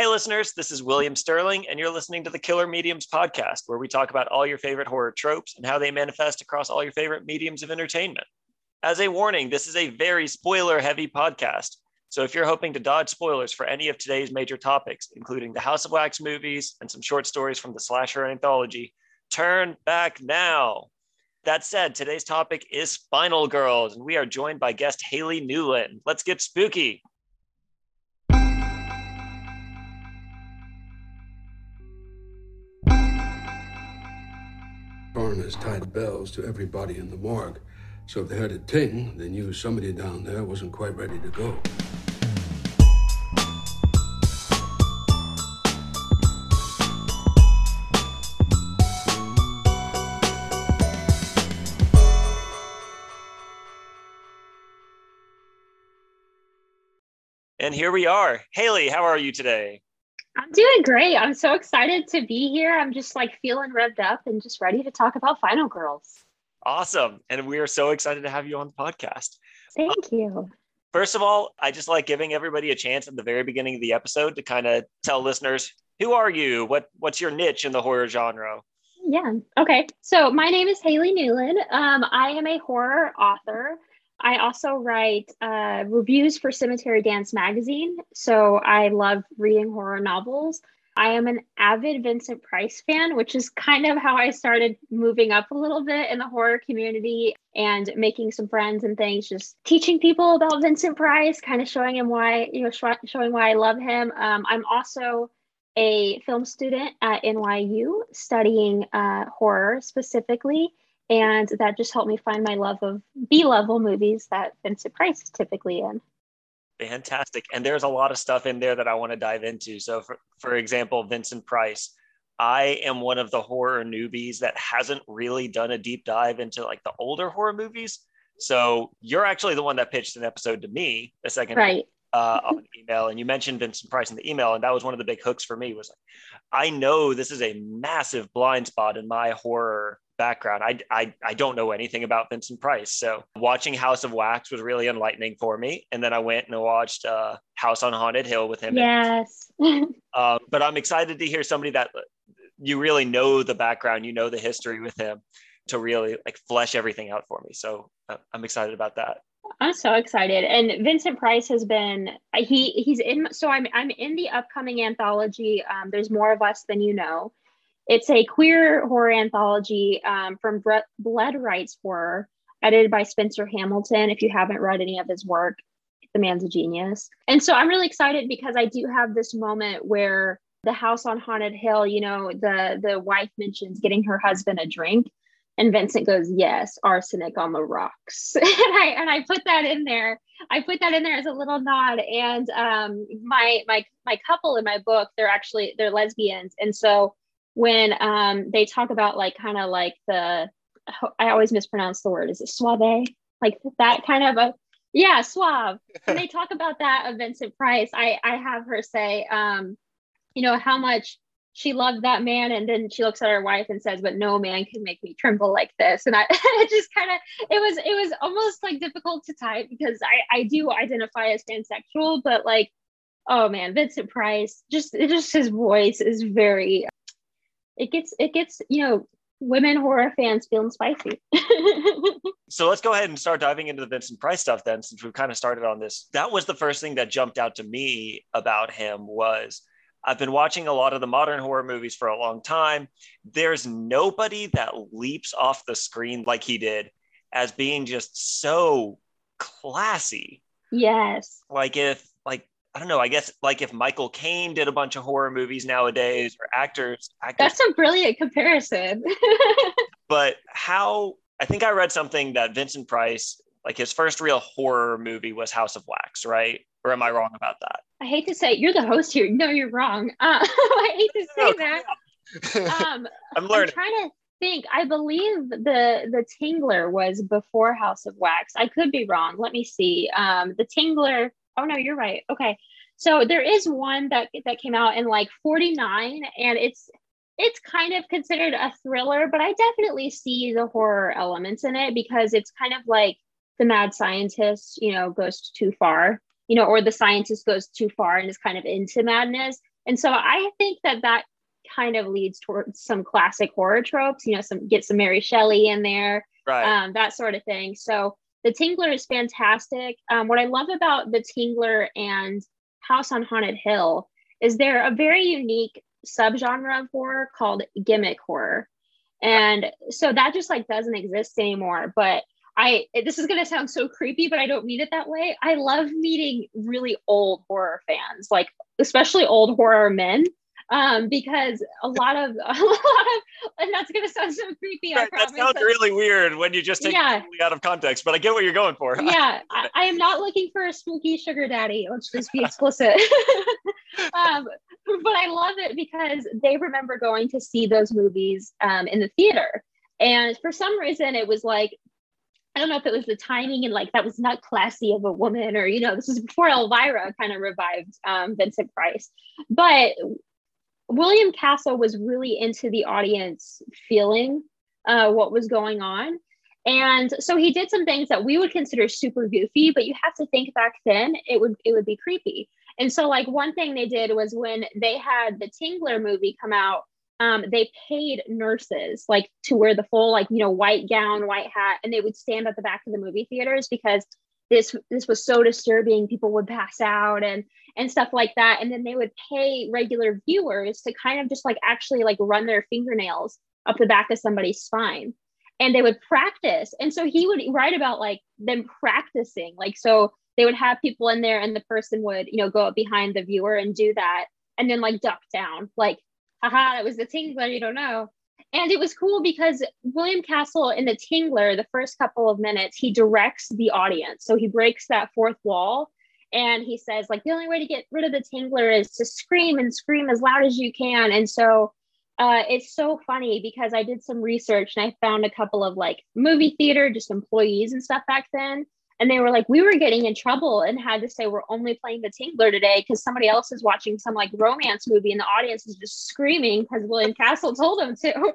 Hey, listeners, this is William Sterling, and you're listening to the Killer Mediums podcast, where we talk about all your favorite horror tropes and how they manifest across all your favorite mediums of entertainment. As a warning, this is a very spoiler heavy podcast. So if you're hoping to dodge spoilers for any of today's major topics, including the House of Wax movies and some short stories from the Slash/Her anthology, turn back now. That said, today's topic is Final Girls, and we are joined by guest Haley Newlin. Let's get spooky. Tied bells to everybody in the morgue, so if they heard a ting, they knew somebody down there wasn't quite ready to go. And here we are. Haley, how are you today? I'm doing great. I'm so excited to be here. I'm just like feeling revved up and just ready to talk about Final Girls. Awesome. And we are so excited to have you on the podcast. Thank you. First of all, I just like giving everybody a chance at the very beginning of the episode to kind of tell listeners who are you? What what's your niche in the horror genre? Yeah. Okay. So my name is Haley Newlin. Um, I am a horror author. I also write uh, reviews for Cemetery Dance magazine. So I love reading horror novels. I am an avid Vincent Price fan, which is kind of how I started moving up a little bit in the horror community and making some friends and things, just teaching people about Vincent Price, kind of showing him why, you know, sh- showing why I love him. Um, I'm also a film student at NYU studying uh, horror specifically. And that just helped me find my love of B level movies that Vincent Price is typically in. Fantastic. And there's a lot of stuff in there that I want to dive into. So, for, for example, Vincent Price, I am one of the horror newbies that hasn't really done a deep dive into like the older horror movies. So, you're actually the one that pitched an episode to me a second right. uh, on email, and you mentioned Vincent Price in the email, and that was one of the big hooks for me. Was like, I know this is a massive blind spot in my horror background. I, I, I don't know anything about Vincent Price. So watching House of Wax was really enlightening for me. And then I went and watched uh, House on Haunted Hill with him. Yes. uh, but I'm excited to hear somebody that you really know the background, you know the history with him to really like flesh everything out for me. So uh, I'm excited about that. I'm so excited. And Vincent Price has been he he's in so I'm I'm in the upcoming anthology. Um, There's more of us than you know. It's a queer horror anthology um, from Bre- Blood Rites Horror, edited by Spencer Hamilton. If you haven't read any of his work, the man's a genius. And so I'm really excited because I do have this moment where the house on Haunted Hill, you know, the the wife mentions getting her husband a drink. And Vincent goes, Yes, arsenic on the rocks. and I and I put that in there. I put that in there as a little nod. And um my my my couple in my book, they're actually they're lesbians. And so when um, they talk about like kind of like the I always mispronounce the word. Is it suave? Like that kind of a yeah, suave. When they talk about that of Vincent Price, I I have her say, um, you know, how much she loved that man, and then she looks at her wife and says, "But no man can make me tremble like this." And I it just kind of it was it was almost like difficult to type because I I do identify as pansexual, but like oh man, Vincent Price, just just his voice is very it gets it gets you know women horror fans feeling spicy. so let's go ahead and start diving into the Vincent Price stuff then, since we've kind of started on this. That was the first thing that jumped out to me about him was I've been watching a lot of the modern horror movies for a long time. There's nobody that leaps off the screen like he did as being just so classy. Yes. Like if I don't know. I guess like if Michael Caine did a bunch of horror movies nowadays, or actors, actors That's a brilliant comparison. but how? I think I read something that Vincent Price, like his first real horror movie, was House of Wax, right? Or am I wrong about that? I hate to say, you're the host here. No, you're wrong. Uh, I hate to say that. um, I'm learning. I'm trying to think. I believe the the Tingler was before House of Wax. I could be wrong. Let me see. Um, the Tingler Oh no, you're right. Okay. So there is one that that came out in like 49 and it's it's kind of considered a thriller, but I definitely see the horror elements in it because it's kind of like the mad scientist, you know, goes too far, you know, or the scientist goes too far and is kind of into madness. And so I think that that kind of leads towards some classic horror tropes, you know, some get some Mary Shelley in there, right. um, that sort of thing. So the Tingler is fantastic. Um, what I love about the Tingler and House on Haunted Hill is they're a very unique subgenre of horror called gimmick horror. And so that just like doesn't exist anymore. But I this is gonna sound so creepy, but I don't mean it that way. I love meeting really old horror fans, like especially old horror men um, because a lot of a lot of and that's gonna sound so creepy. Right, that sounds but, really weird when you just take yeah. it totally out of context, but I get what you're going for. Yeah, I, I, am not looking for a spooky sugar daddy. Let's just be explicit. um, but I love it because they remember going to see those movies um, in the theater, and for some reason it was like I don't know if it was the timing and like that was not classy of a woman or you know this was before Elvira kind of revived um, Vincent Price, but William Castle was really into the audience feeling uh, what was going on. And so he did some things that we would consider super goofy, but you have to think back then it would it would be creepy. And so like one thing they did was when they had the Tingler movie come out, um, they paid nurses like to wear the full like you know white gown, white hat, and they would stand at the back of the movie theaters because this this was so disturbing people would pass out and and stuff like that. And then they would pay regular viewers to kind of just like actually like run their fingernails up the back of somebody's spine. And they would practice. And so he would write about like them practicing. Like so they would have people in there and the person would you know go up behind the viewer and do that and then like duck down. Like haha that was the tingler you don't know and it was cool because William Castle in the Tingler, the first couple of minutes, he directs the audience. So he breaks that fourth wall and he says, like, the only way to get rid of the Tingler is to scream and scream as loud as you can. And so uh, it's so funny because I did some research and I found a couple of like movie theater, just employees and stuff back then. And they were like, we were getting in trouble and had to say we're only playing the Tingler today because somebody else is watching some like romance movie and the audience is just screaming because William Castle told them to.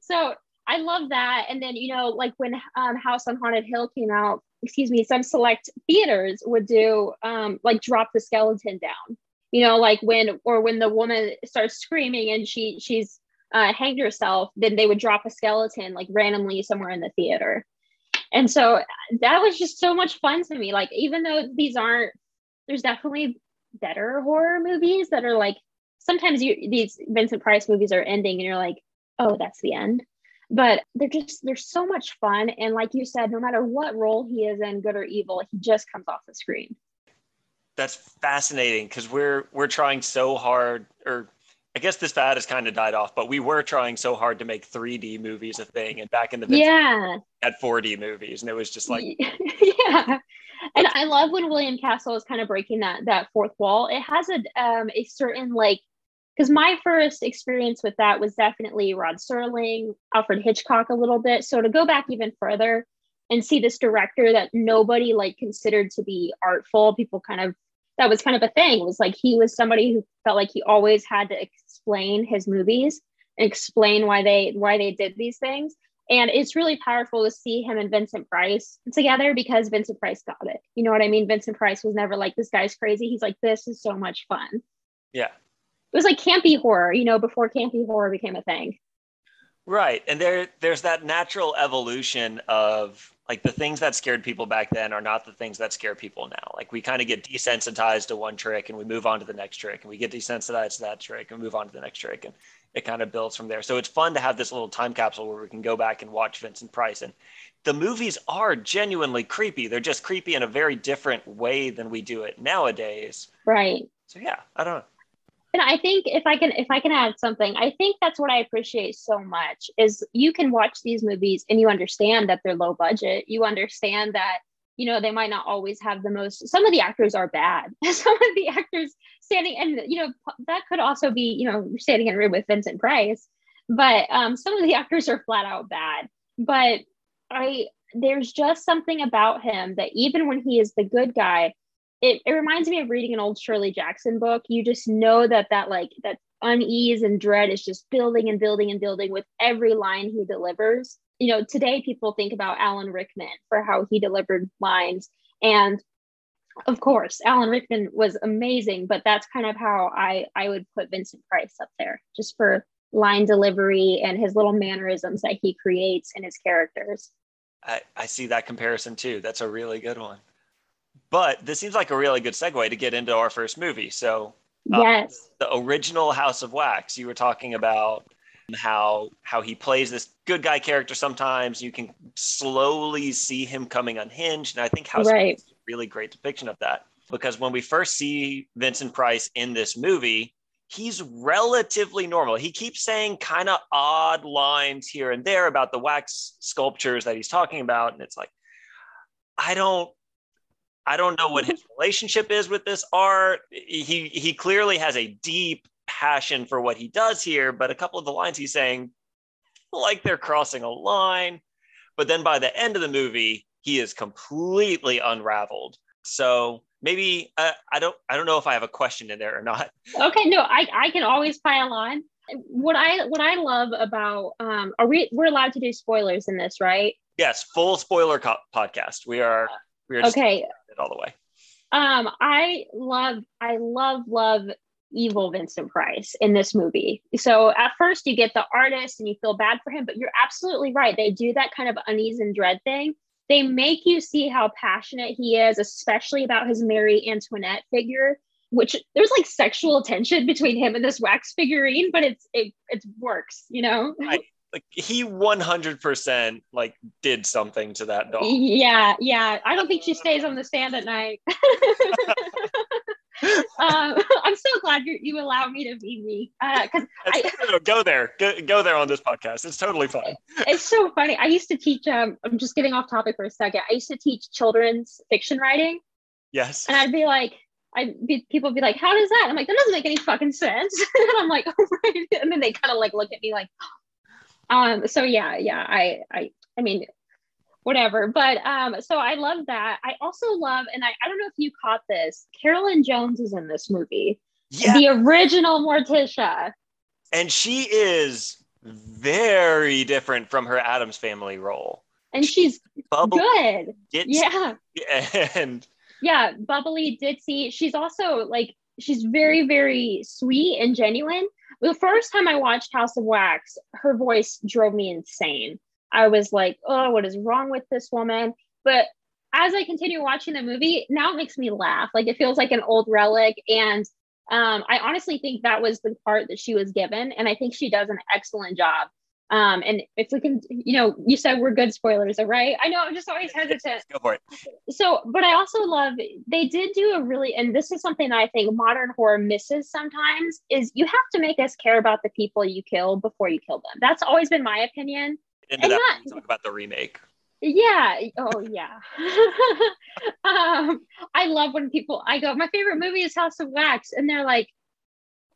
so I love that. And then, you know, like when um, House on Haunted Hill came out, excuse me, some select theaters would do um, like drop the skeleton down, you know, like when, or when the woman starts screaming and she, she's uh, hanged herself, then they would drop a skeleton like randomly somewhere in the theater and so uh, that was just so much fun to me. Like even though these aren't there's definitely better horror movies that are like sometimes you these vincent price movies are ending and you're like oh that's the end. But they're just they're so much fun. And like you said no matter what role he is in good or evil he just comes off the screen. That's fascinating because we're we're trying so hard or I guess this fad has kind of died off, but we were trying so hard to make 3D movies a thing. And back in the yeah, had 4D movies, and it was just like yeah. And I love when William Castle is kind of breaking that that fourth wall. It has a um a certain like because my first experience with that was definitely Rod Serling, Alfred Hitchcock a little bit. So to go back even further and see this director that nobody like considered to be artful, people kind of that was kind of a thing. It was like he was somebody who felt like he always had to explain his movies and explain why they why they did these things. And it's really powerful to see him and Vincent Price together because Vincent Price got it. You know what I mean? Vincent Price was never like, this guy's crazy. He's like, this is so much fun. Yeah. It was like campy horror, you know, before campy horror became a thing. Right. And there there's that natural evolution of like the things that scared people back then are not the things that scare people now. Like we kind of get desensitized to one trick and we move on to the next trick and we get desensitized to that trick and move on to the next trick and it kind of builds from there. So it's fun to have this little time capsule where we can go back and watch Vincent Price and the movies are genuinely creepy. They're just creepy in a very different way than we do it nowadays. Right. So yeah, I don't know and i think if i can if i can add something i think that's what i appreciate so much is you can watch these movies and you understand that they're low budget. You understand that you know they might not always have the most some of the actors are bad. Some of the actors standing and you know that could also be you know standing in a room with vincent price but um, some of the actors are flat out bad. But i there's just something about him that even when he is the good guy it, it reminds me of reading an old Shirley Jackson book. You just know that that like that unease and dread is just building and building and building with every line he delivers. You know, today people think about Alan Rickman for how he delivered lines. And Of course, Alan Rickman was amazing, but that's kind of how I I would put Vincent Price up there, just for line delivery and his little mannerisms that he creates in his characters. I, I see that comparison too. That's a really good one. But this seems like a really good segue to get into our first movie. So, uh, yes, the original House of Wax. You were talking about how how he plays this good guy character sometimes you can slowly see him coming unhinged and i think house right. is a really great depiction of that because when we first see vincent price in this movie he's relatively normal he keeps saying kind of odd lines here and there about the wax sculptures that he's talking about and it's like i don't I don't know what his relationship is with this art. He he clearly has a deep passion for what he does here, but a couple of the lines he's saying, like they're crossing a line. But then by the end of the movie, he is completely unraveled. So maybe uh, I don't I don't know if I have a question in there or not. Okay, no, I I can always pile on. What I what I love about um are we we're allowed to do spoilers in this, right? Yes, full spoiler co- podcast. We are we are okay all the way. Um, I love I love love evil Vincent Price in this movie. So at first you get the artist and you feel bad for him, but you're absolutely right. They do that kind of unease and dread thing. They make you see how passionate he is, especially about his Marie Antoinette figure, which there's like sexual tension between him and this wax figurine, but it's it it works, you know. Like he 100% like did something to that dog. Yeah, yeah. I don't think she stays on the stand at night. um, I'm so glad you, you allow me to be me because uh, go there, go, go there on this podcast. It's totally fine. It's so funny. I used to teach. Um, I'm just getting off topic for a second. I used to teach children's fiction writing. Yes. And I'd be like, I'd be people be like, "How does that?" I'm like, "That doesn't make any fucking sense." and I'm like, "Oh right," and then they kind of like look at me like, um. So yeah, yeah. I, I, I mean, whatever. But um, so I love that. I also love, and I, I don't know if you caught this, Carolyn Jones is in this movie. Yeah. The original Morticia. And she is very different from her Addams family role. And she's Bubble good. yeah. And yeah, bubbly, ditzy. She's also like she's very, very sweet and genuine. The first time I watched House of Wax, her voice drove me insane. I was like, oh, what is wrong with this woman? But as I continue watching the movie, now it makes me laugh. Like it feels like an old relic. And um, I honestly think that was the part that she was given. And I think she does an excellent job. Um, and if we can, you know, you said we're good spoilers, right? I know I'm just always hesitant. Go for it. So, but I also love they did do a really, and this is something that I think modern horror misses sometimes is you have to make us care about the people you kill before you kill them. That's always been my opinion into that not, talk about the remake. Yeah. Oh, yeah. um, I love when people. I go, my favorite movie is House of Wax, and they're like,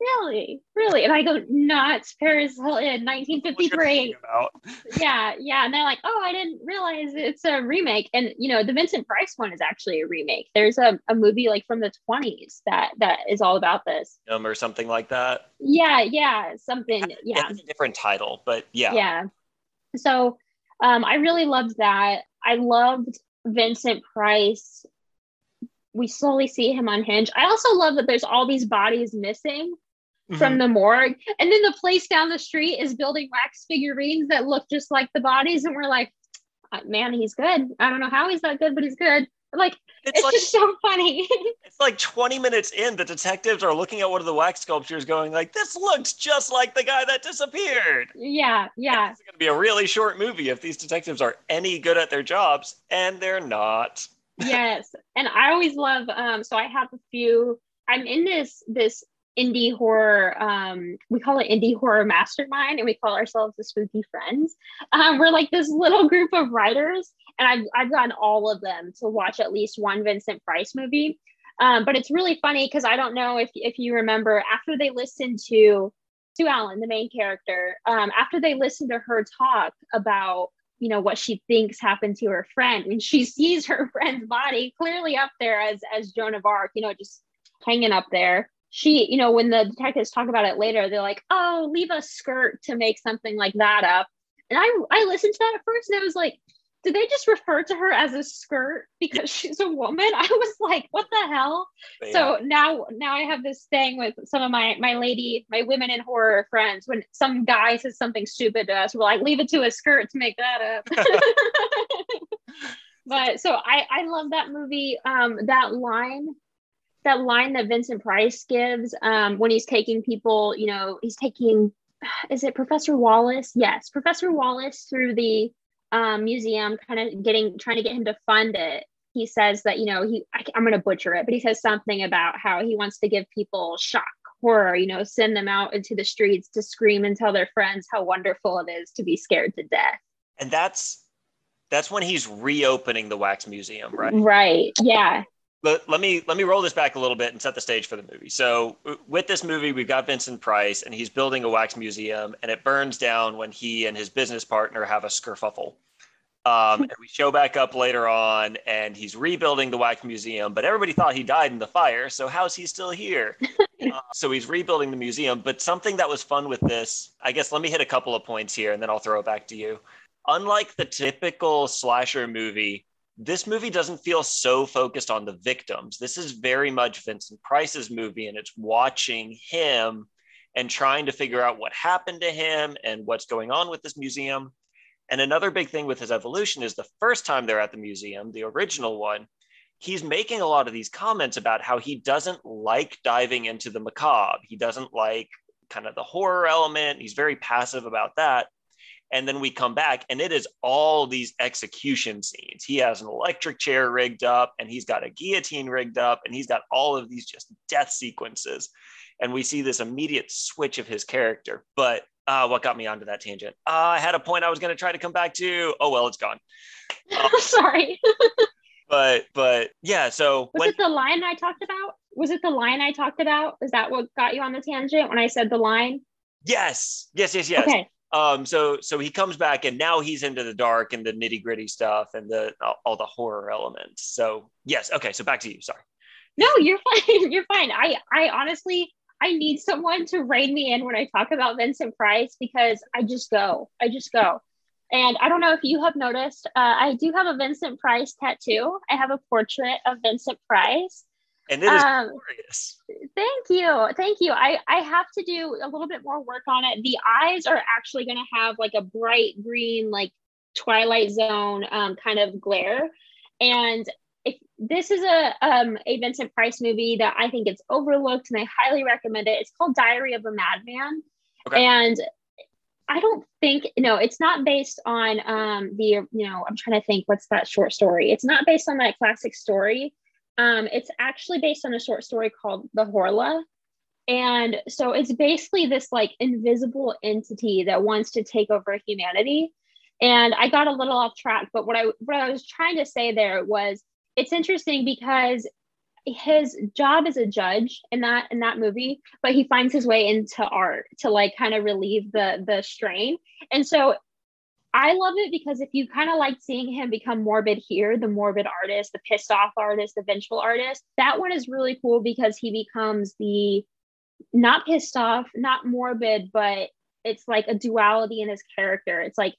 really, really, and I go, nuts. Paris Hilton, 1953. yeah, yeah, and they're like, oh, I didn't realize it's a remake. And you know, the Vincent Price one is actually a remake. There's a, a movie like from the 20s that that is all about this. Um, or something like that. Yeah, yeah, something. Yeah, it's a different title, but yeah, yeah. So um, I really loved that. I loved Vincent Price. We slowly see him unhinged. I also love that there's all these bodies missing mm-hmm. from the morgue. And then the place down the street is building wax figurines that look just like the bodies. And we're like, uh, man, he's good. I don't know how he's that good, but he's good. Like it's, it's like, just so funny. it's like 20 minutes in, the detectives are looking at one of the wax sculptures, going like, "This looks just like the guy that disappeared." Yeah, yeah. It's going to be a really short movie if these detectives are any good at their jobs, and they're not. yes, and I always love. Um, so I have a few. I'm in this this indie horror um we call it indie horror mastermind and we call ourselves the spooky friends. Um, we're like this little group of writers and I've, I've gotten all of them to watch at least one vincent price movie. Um, but it's really funny because i don't know if, if you remember after they listened to sue allen the main character um, after they listened to her talk about you know what she thinks happened to her friend when she sees her friend's body clearly up there as as joan of arc you know just hanging up there she, you know, when the detectives talk about it later, they're like, oh, leave a skirt to make something like that up. And I, I listened to that at first and I was like, did they just refer to her as a skirt because she's a woman? I was like, what the hell? Yeah. So now now I have this thing with some of my my lady, my women in horror friends. When some guy says something stupid to us, we're like, leave it to a skirt to make that up. but so I I love that movie. Um that line that line that Vincent Price gives um when he's taking people, you know, he's taking is it Professor Wallace? Yes, Professor Wallace through the um, museum, kind of getting trying to get him to fund it. He says that you know he I, I'm going to butcher it, but he says something about how he wants to give people shock horror, you know, send them out into the streets to scream and tell their friends how wonderful it is to be scared to death. And that's that's when he's reopening the wax museum, right? Right. Yeah let, let me let me roll this back a little bit and set the stage for the movie. So with this movie, we've got Vincent Price, and he's building a wax museum, and it burns down when he and his business partner have a skerfuffle. Um, and we show back up later on, and he's rebuilding the wax museum, but everybody thought he died in the fire. So how's he still here? uh, so he's rebuilding the museum. But something that was fun with this, I guess, let me hit a couple of points here, and then I'll throw it back to you. Unlike the typical slasher movie this movie doesn't feel so focused on the victims. This is very much Vincent Price's movie, and it's watching him and trying to figure out what happened to him and what's going on with this museum. And another big thing with his evolution is the first time they're at the museum, the original one, he's making a lot of these comments about how he doesn't like diving into the macabre. He doesn't like kind of the horror element. He's very passive about that. And then we come back and it is all these execution scenes. He has an electric chair rigged up and he's got a guillotine rigged up and he's got all of these just death sequences. And we see this immediate switch of his character. But uh, what got me onto that tangent? Uh, I had a point I was going to try to come back to. Oh, well, it's gone. Uh, Sorry. but, but yeah. So was when, it the line I talked about? Was it the line I talked about? Is that what got you on the tangent when I said the line? Yes, yes, yes, yes. Okay um so so he comes back and now he's into the dark and the nitty gritty stuff and the all the horror elements. So yes. Okay so back to you. Sorry. No you're fine. You're fine. I i honestly i need someone to rein me in when i talk about vincent price because i just go. I just go. And i don't know if you have noticed uh, i do have a vincent price tattoo. I have a portrait of vincent price and it is um, glorious. Thank you, thank you. I I have to do a little bit more work on it. The eyes are actually going to have like a bright green, like Twilight Zone um, kind of glare, and if this is a um a Vincent Price movie that I think it's overlooked and I highly recommend it. It's called Diary of a Madman, okay. and I don't think no, it's not based on um the you know I'm trying to think what's that short story. It's not based on that classic story. Um, it's actually based on a short story called The Horla. And so it's basically this like invisible entity that wants to take over humanity. And I got a little off track, but what I what I was trying to say there was it's interesting because his job as a judge in that in that movie but he finds his way into art to like kind of relieve the the strain and so I love it because if you kind of like seeing him become morbid here, the morbid artist, the pissed off artist, the vengeful artist, that one is really cool because he becomes the not pissed off, not morbid, but it's like a duality in his character. It's like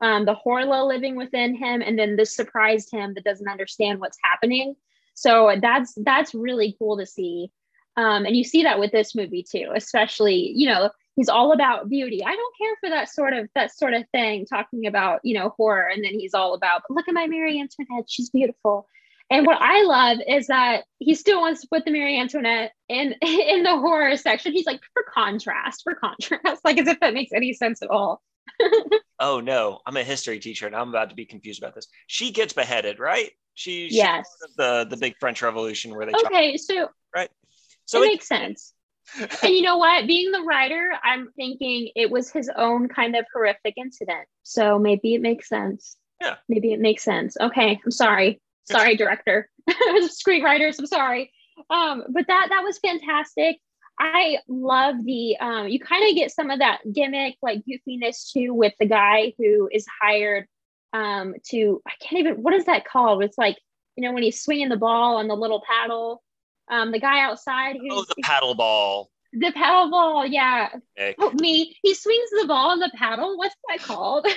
um, the Horla living within him, and then the surprised him that doesn't understand what's happening. So that's that's really cool to see, um, and you see that with this movie too, especially you know he's all about beauty. I don't care for that sort of that sort of thing, talking about you know horror, and then he's all about look at my Marie Antoinette, she's beautiful. And what I love is that he still wants to put the Marie Antoinette in in the horror section. He's like for contrast, for contrast, like as if that makes any sense at all. oh no, I'm a history teacher and I'm about to be confused about this. She gets beheaded, right? She yes, the the big French Revolution where they okay, so right, so it makes sense and you know what? Being the writer, I'm thinking it was his own kind of horrific incident. So maybe it makes sense. Yeah. Maybe it makes sense. Okay. I'm sorry. Sorry, director. Screenwriters, I'm sorry. Um, but that that was fantastic. I love the um, you kind of get some of that gimmick like goofiness too with the guy who is hired um, to I can't even what is that called? It's like you know when he's swinging the ball on the little paddle um, the guy outside who's oh, the paddle ball. The paddle ball, yeah. Nick. Oh, me. He swings the ball on the paddle. What's that called?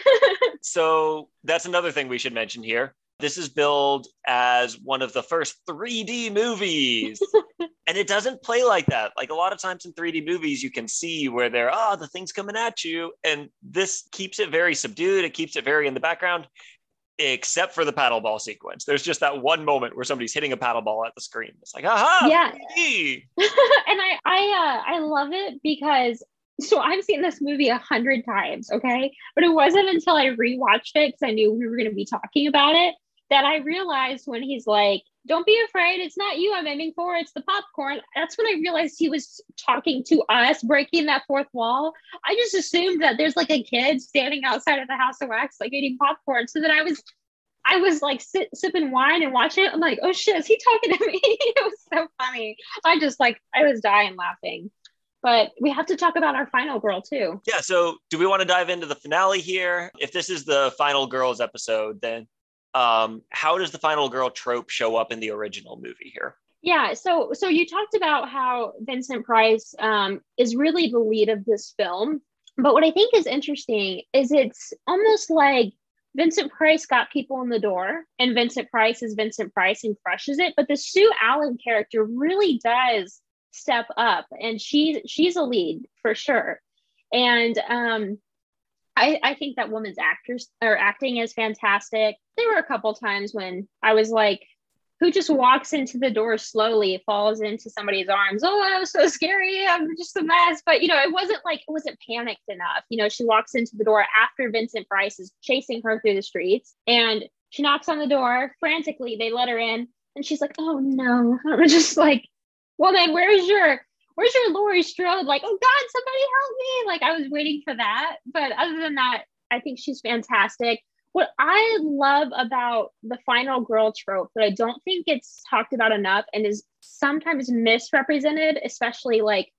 So that's another thing we should mention here. This is billed as one of the first 3D movies. and it doesn't play like that. Like a lot of times in 3D movies, you can see where they're, oh, the thing's coming at you. And this keeps it very subdued. It keeps it very in the background, except for the paddle ball sequence. There's just that one moment where somebody's hitting a paddle ball at the screen. It's like, aha, Yeah. And I I uh I love it because so I've seen this movie a hundred times, okay? But it wasn't until I rewatched it because I knew we were gonna be talking about it that I realized when he's like, Don't be afraid, it's not you I'm aiming for, it's the popcorn. That's when I realized he was talking to us, breaking that fourth wall. I just assumed that there's like a kid standing outside of the house of wax, like eating popcorn. So that I was I was like sit, sipping wine and watching it. I'm like, oh shit, is he talking to me? it was so funny. I just like, I was dying laughing. But we have to talk about our final girl too. Yeah. So, do we want to dive into the finale here? If this is the final girls episode, then um, how does the final girl trope show up in the original movie here? Yeah. So, so you talked about how Vincent Price um, is really the lead of this film. But what I think is interesting is it's almost like Vincent Price got people in the door, and Vincent Price is Vincent Price and crushes it. But the Sue Allen character really does step up, and she's she's a lead for sure. And um, I I think that woman's actors or acting is fantastic. There were a couple times when I was like, who just walks into the door slowly, falls into somebody's arms. Oh, that was so scary. I'm just a mess. But you know, it wasn't like it wasn't panicked enough. You know, she walks into the door after Vincent Price is chasing her through the streets and she knocks on the door frantically. They let her in and she's like, oh no. I'm just like, well then where's your where's your Laurie Strode? Like, oh God, somebody help me. Like I was waiting for that. But other than that, I think she's fantastic what I love about the final girl trope that I don't think it's talked about enough and is sometimes misrepresented, especially like,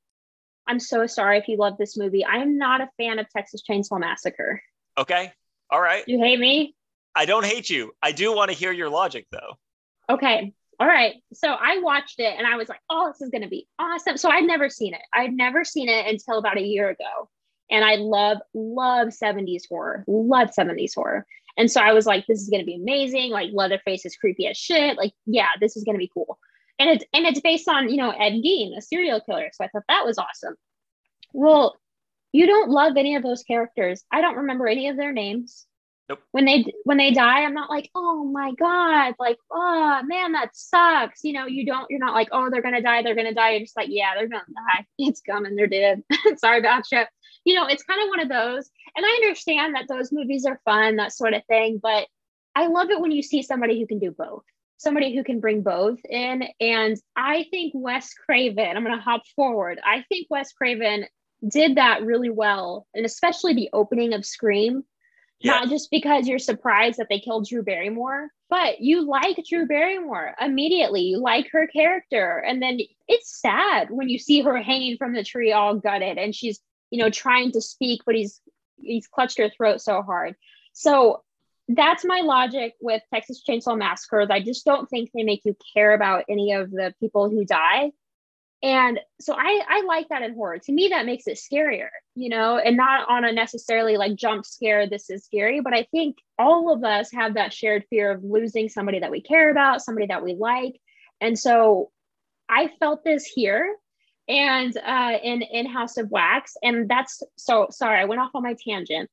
I'm so sorry if you love this movie. I am not a fan of Texas Chainsaw Massacre. Okay. All right. You hate me? I don't hate you. I do want to hear your logic though. Okay. All right. So I watched it and I was like, oh, this is going to be awesome. So I'd never seen it. I'd never seen it until about a year ago. And I love, love 70s horror, love 70s horror. And so I was like, this is gonna be amazing. Like Leatherface is creepy as shit. Like, yeah, this is gonna be cool. And it's and it's based on, you know, Ed Gein, a serial killer. So I thought that was awesome. Well, you don't love any of those characters. I don't remember any of their names. Nope. When they when they die, I'm not like, oh my god, like, oh man, that sucks. You know, you don't, you're not like, oh, they're gonna die, they're gonna die. You're just like, yeah, they're gonna die. It's coming, they're dead. Sorry about you you know, it's kind of one of those. And I understand that those movies are fun, that sort of thing. But I love it when you see somebody who can do both, somebody who can bring both in. And I think Wes Craven, I'm to hop forward. I think Wes Craven did that really well. And especially the opening of Scream. Not just because you're surprised that they killed Drew Barrymore, but you like Drew Barrymore immediately. You like her character. And then it's sad when you see her hanging from the tree all gutted and she's you know, trying to speak, but he's he's clutched her throat so hard. So that's my logic with Texas Chainsaw Massacre. I just don't think they make you care about any of the people who die. And so I, I like that in horror. To me, that makes it scarier, you know, and not on a necessarily like jump scare, this is scary. But I think all of us have that shared fear of losing somebody that we care about, somebody that we like. And so I felt this here and uh, in in House of Wax, and that's so sorry I went off on my tangent.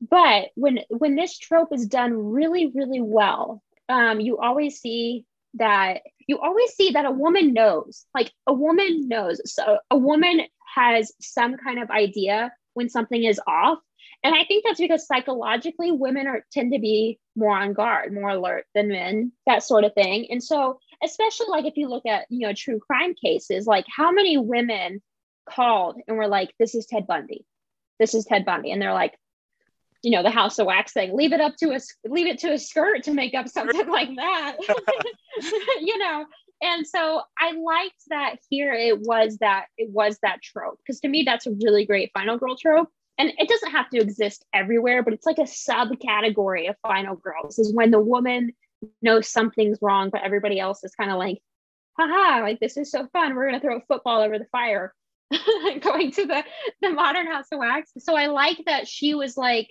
But when when this trope is done really really well, um, you always see that you always see that a woman knows, like a woman knows. So a woman has some kind of idea when something is off, and I think that's because psychologically women are tend to be more on guard, more alert than men, that sort of thing. And so especially like if you look at you know true crime cases like how many women called and were like this is ted bundy this is ted bundy and they're like you know the house of wax thing leave it up to us leave it to a skirt to make up something like that you know and so i liked that here it was that it was that trope because to me that's a really great final girl trope and it doesn't have to exist everywhere but it's like a subcategory of final girls is when the woman knows something's wrong, but everybody else is kind of like, haha, like this is so fun. We're gonna throw a football over the fire. going to the the modern house of wax so i like that she was like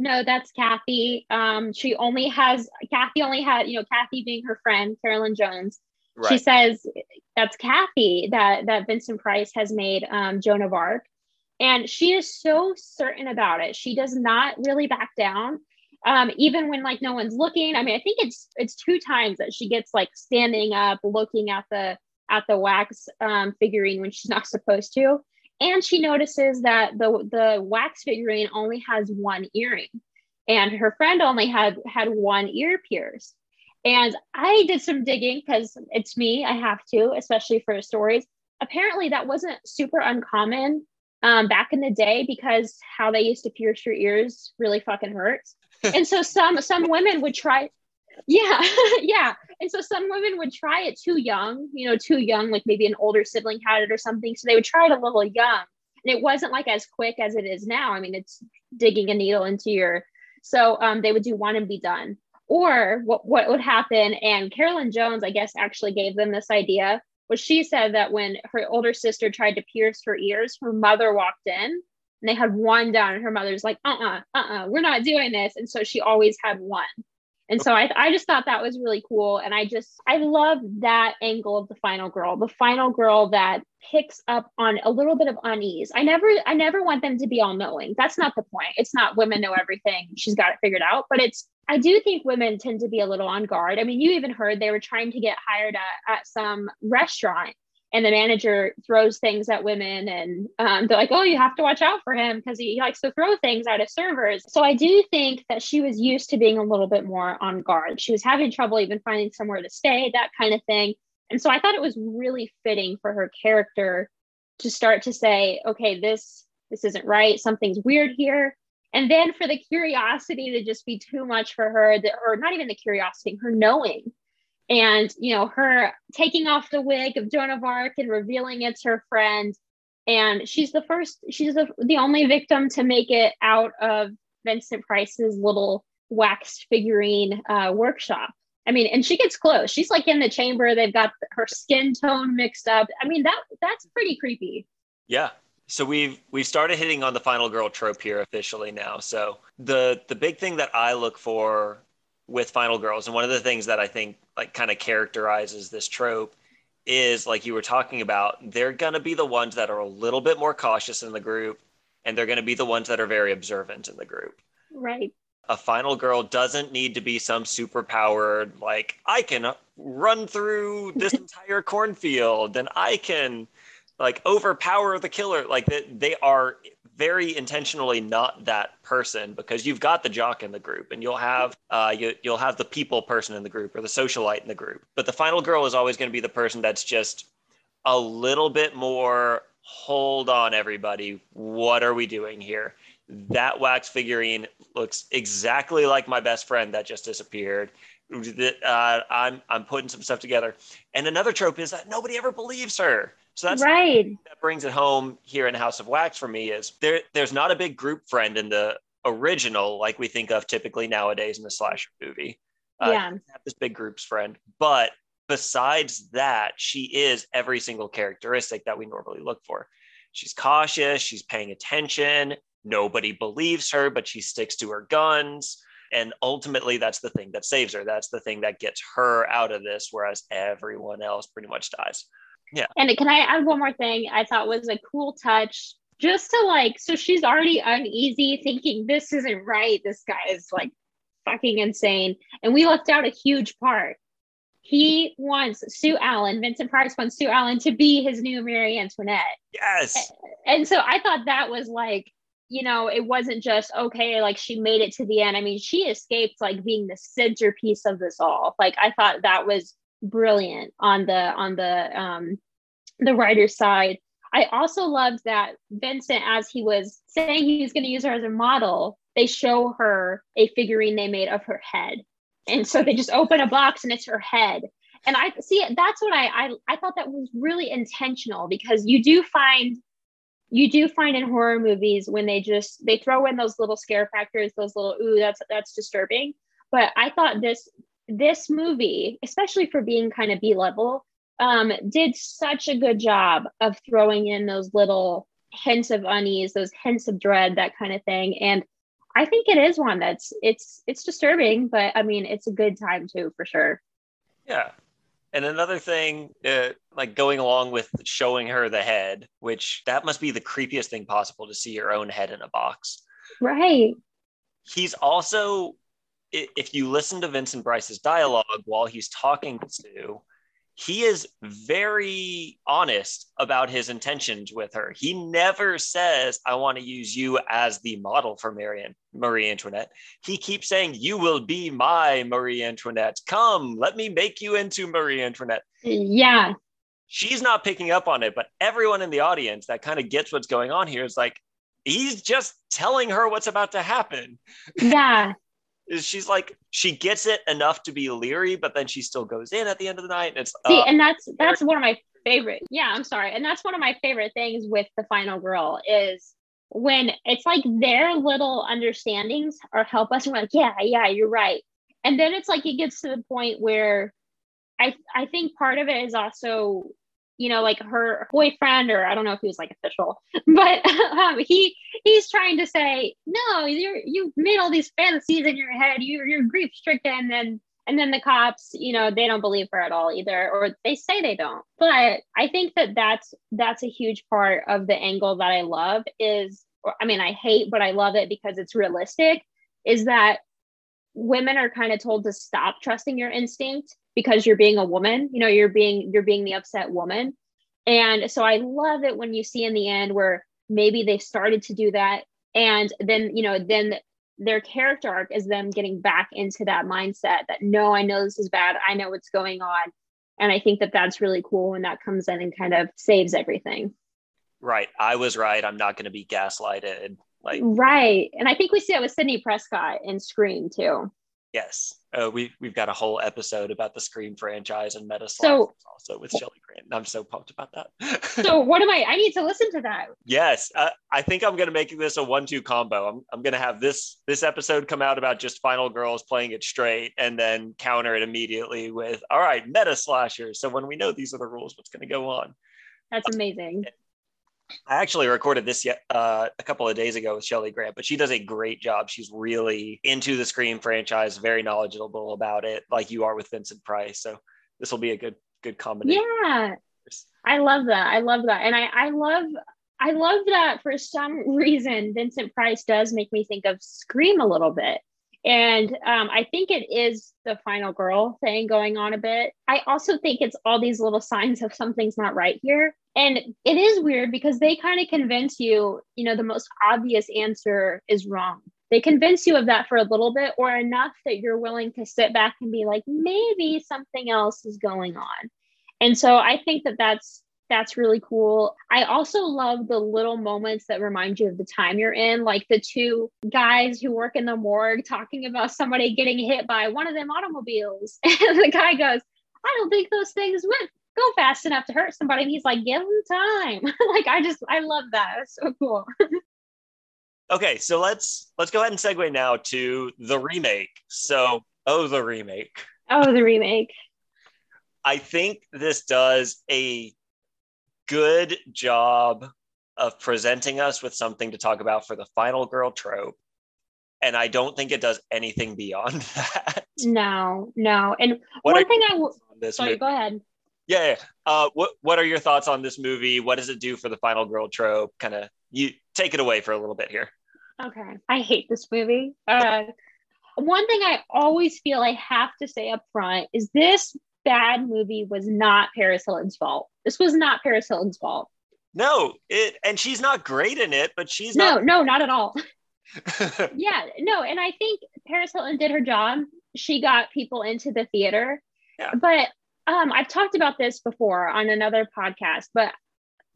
no that's kathy. Um she only has kathy only had you know kathy being her friend carolyn jones. Right. she says that's kathy that that vincent price has made um joan of arc. And she is so certain about it. She does not really back down. Um, even when like no one's looking i mean i think it's it's two times that she gets like standing up looking at the at the wax um, figurine when she's not supposed to. And she notices that the the wax figurine only has one earring, and her friend only had had one ear pierced. And I did some digging because it's me, I have to, especially for stories. Apparently, that wasn't super uncommon um, back in the day because how they used to pierce your ears really fucking hurts. and so some some women would try yeah yeah. And so some women would try it too young you know too young like maybe an older sibling had it or something. So they would try it a little young. And it wasn't like as quick as it is now. I mean it's digging a needle into your so um, they would do one and be done. Or what, what would happen and carolyn jones i guess actually gave them this idea was she said that when her older sister tried to pierce her ears her mother walked in and they had one done and her mother's like uh-uh uh-uh we're not doing this. And so she always had one and so I, I just thought that was really cool. And I just, I love that angle of the final girl, the final girl that picks up on a little bit of unease. I never, I never want them to be all knowing. That's not the point. It's not women know everything. She's got it figured out. But it's, I do think women tend to be a little on guard. I mean, you even heard they were trying to get hired at, at some restaurant and the manager throws things at women and um, they're like oh you have to watch out for him because he likes to throw things at his servers. So i do think that she was used to being a little bit more on guard. She was having trouble even finding somewhere to stay that kind of thing. And so i thought it was really fitting for her character to start to say okay this this isn't right. Something's weird here. And then for the curiosity to just be too much for her or not even the curiosity her knowing and you know her taking off the wig of joan of arc and revealing it's her friend. And she's the first she's the, the only victim to make it out of vincent price's little waxed figurine uh, workshop. I mean and she gets close. She's like in the chamber. They've got her skin tone mixed up. I mean that that's pretty creepy. Yeah. So we've we've started hitting on the final girl trope here officially now. So the the big thing that i look for with final girls. And one of the things that i think like kind of characterizes this trope is like you were talking about they're going to be the ones that are a little bit more cautious in the group and they're going to be the ones that are very observant in the group. Right. A final girl doesn't need to be some super powered like i can run through this entire cornfield and i can like overpower the killer. Like they, they are very intentionally not that person because you've got the jock in the group and you'll have uh, you, you'll have the people person in the group or the socialite in the group but the final girl is always going to be the person that's just a little bit more hold on everybody what are we doing here that wax figurine looks exactly like my best friend that just disappeared uh, I'm I'm putting some stuff together. And another trope is that nobody ever believes her. So that's right. That brings it home here in House of Wax for me is there. There's not a big group friend in the original like we think of typically nowadays in the slasher movie. Uh, yeah. Have this big group's friend, but besides that, she is every single characteristic that we normally look for. She's cautious. She's paying attention. Nobody believes her, but she sticks to her guns. And ultimately, that's the thing that saves her. That's the thing that gets her out of this, whereas everyone else pretty much dies. Yeah. And can I add one more thing I thought was a cool touch? Just to like, so she's already uneasy, thinking this isn't right. This guy is like fucking insane. And we left out a huge part. He wants Sue Allen, Vincent Price wants Sue Allen to be his new Marie Antoinette. Yes. And so I thought that was like, you know, it wasn't just okay, like she made it to the end. I mean, she escaped like being the centerpiece of this all. Like I thought that was brilliant on the on the um the writer's side. I also loved that Vincent, as he was saying he was going to use her as a model, they show her a figurine they made of her head. And so they just open a box and it's her head. And I see that's what I, I I thought that was really intentional because you do find you do find in horror movies when they just they throw in those little scare factors, those little ooh, that's that's disturbing. But I thought this this movie, especially for being kind of B level, um, did such a good job of throwing in those little hints of unease, those hints of dread, that kind of thing. And I think it is one that's it's it's disturbing, but I mean it's a good time too for sure. Yeah. And another thing, uh, like going along with showing her the head, which that must be the creepiest thing possible to see your own head in a box. Right. He's also, if you listen to Vincent Price's dialogue while he's talking to he is very honest about his intentions with her. He never says, I want to use you as the model for Marianne, Marie Antoinette. He keeps saying, You will be my Marie Antoinette. Come, let me make you into Marie Antoinette. Yeah. She's not picking up on it, but everyone in the audience that kind of gets what's going on here is like, he's just telling her what's about to happen. Yeah she's like she gets it enough to be leery, but then she still goes in at the end of the night. And it's see, uh, and that's that's one of my favorite. Yeah, I'm sorry, and that's one of my favorite things with the final girl is when it's like their little understandings or help us. And we're like, yeah, yeah, you're right. And then it's like it gets to the point where I I think part of it is also you know, like her boyfriend, or I don't know if he was like official, but um, he he's trying to say, no, you you made all these fantasies in your head. You you're grief stricken, and and then the cops, you know, they don't believe her at all either, or they say they don't. But I think that that's that's a huge part of the angle that I love is, I mean, I hate, but I love it because it's realistic. Is that women are kind of told to stop trusting your instinct because you're being a woman you know you're being you're being the upset woman. And so i love it when you see in the end where maybe they've started to do that. And then you know then their character arc is them getting back into that mindset that no i know this is bad. I know what's going on. And i think that that's really cool when that comes in and kind of saves everything. Right. I was right. I'm not going to be gaslighted. Like right. And i think we see that with sidney prescott in scream too Yes, uh, we we've got a whole episode about the Scream franchise and meta so, also with Shelley Grant. I'm so pumped about that. so what am I? I need to listen to that. Yes, uh, I think I'm going to make this a one-two combo. I'm I'm going to have this this episode come out about just Final Girls playing it straight, and then counter it immediately with all right meta slashers. So when we know these are the rules, what's going to go on? That's amazing. I actually recorded this uh, a couple of days ago with Shelley Grant, but she does a great job. She's really into the Scream franchise, very knowledgeable about it, like you are with Vincent Price. So this will be a good good combination. Yeah, I love that. I love that, and I I love I love that for some reason Vincent Price does make me think of Scream a little bit. And um, I think it is the final girl thing going on a bit. I also think it's all these little signs of something's not right here. And it is weird because they kind of convince you, you know, the most obvious answer is wrong. They convince you of that for a little bit or enough that you're willing to sit back and be like, maybe something else is going on. And so I think that that's that's really cool. I also love the little moments that remind you of the time you're in, like the two guys who work in the morgue talking about somebody getting hit by one of them automobiles. And the guy goes, I don't think those things went go fast enough to hurt somebody. And he's like, give them time. like I just I love that. It's so cool. okay, so let's let's go ahead and segue now to the remake. So oh the remake. Oh the remake. I think this does a good job of presenting us with something to talk about for the final girl trope. And I don't think it does anything beyond that. No, no. And what one thing I will. Sorry, movie? go ahead. Yeah. Uh, what What are your thoughts on this movie? What does it do for the final girl trope? Kind of, you take it away for a little bit here. Okay. I hate this movie. Uh, one thing I always feel I have to say up front is this bad movie was not Paris Hilton's fault. This was not Paris Hilton's fault. No, it and she's not great in it, but she's no, not- no, not at all. yeah, no, and I think Paris Hilton did her job. She got people into the theater. Yeah. But um, I've talked about this before on another podcast, but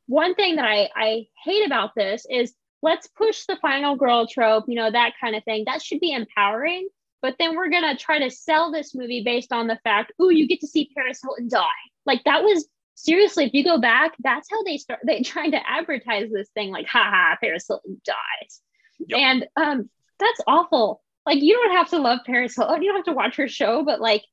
one thing that I, I hate about this is let's push the final girl trope, you know, that kind of thing. That should be empowering. But then we're gonna try to sell this movie based on the fact, oh, you get to see Paris Hilton die. Like that was seriously, if you go back, that's how they start they trying to advertise this thing, like, haha, Paris Hilton dies. Yep. And um, that's awful. Like you don't have to love Paris Hilton, you don't have to watch her show, but like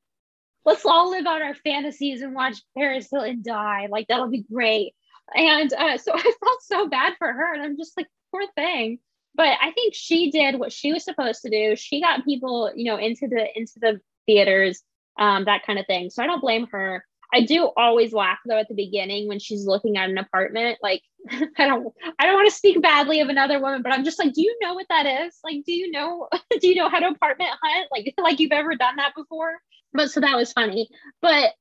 let's all live out our fantasies and watch Paris Hilton die. Like that'll be great. And uh, so I felt so bad for her, and I'm just like, poor thing. But I think she did what she was supposed to do. She got people, you know, into the into the theaters, um, that kind of thing. So I don't blame her. I do always laugh though at the beginning when she's looking at an apartment. Like I don't I don't want to speak badly of another woman, but I'm just like, do you know what that is? Like, do you know do you know how to apartment hunt? Like like you've ever done that before? But so that was funny. But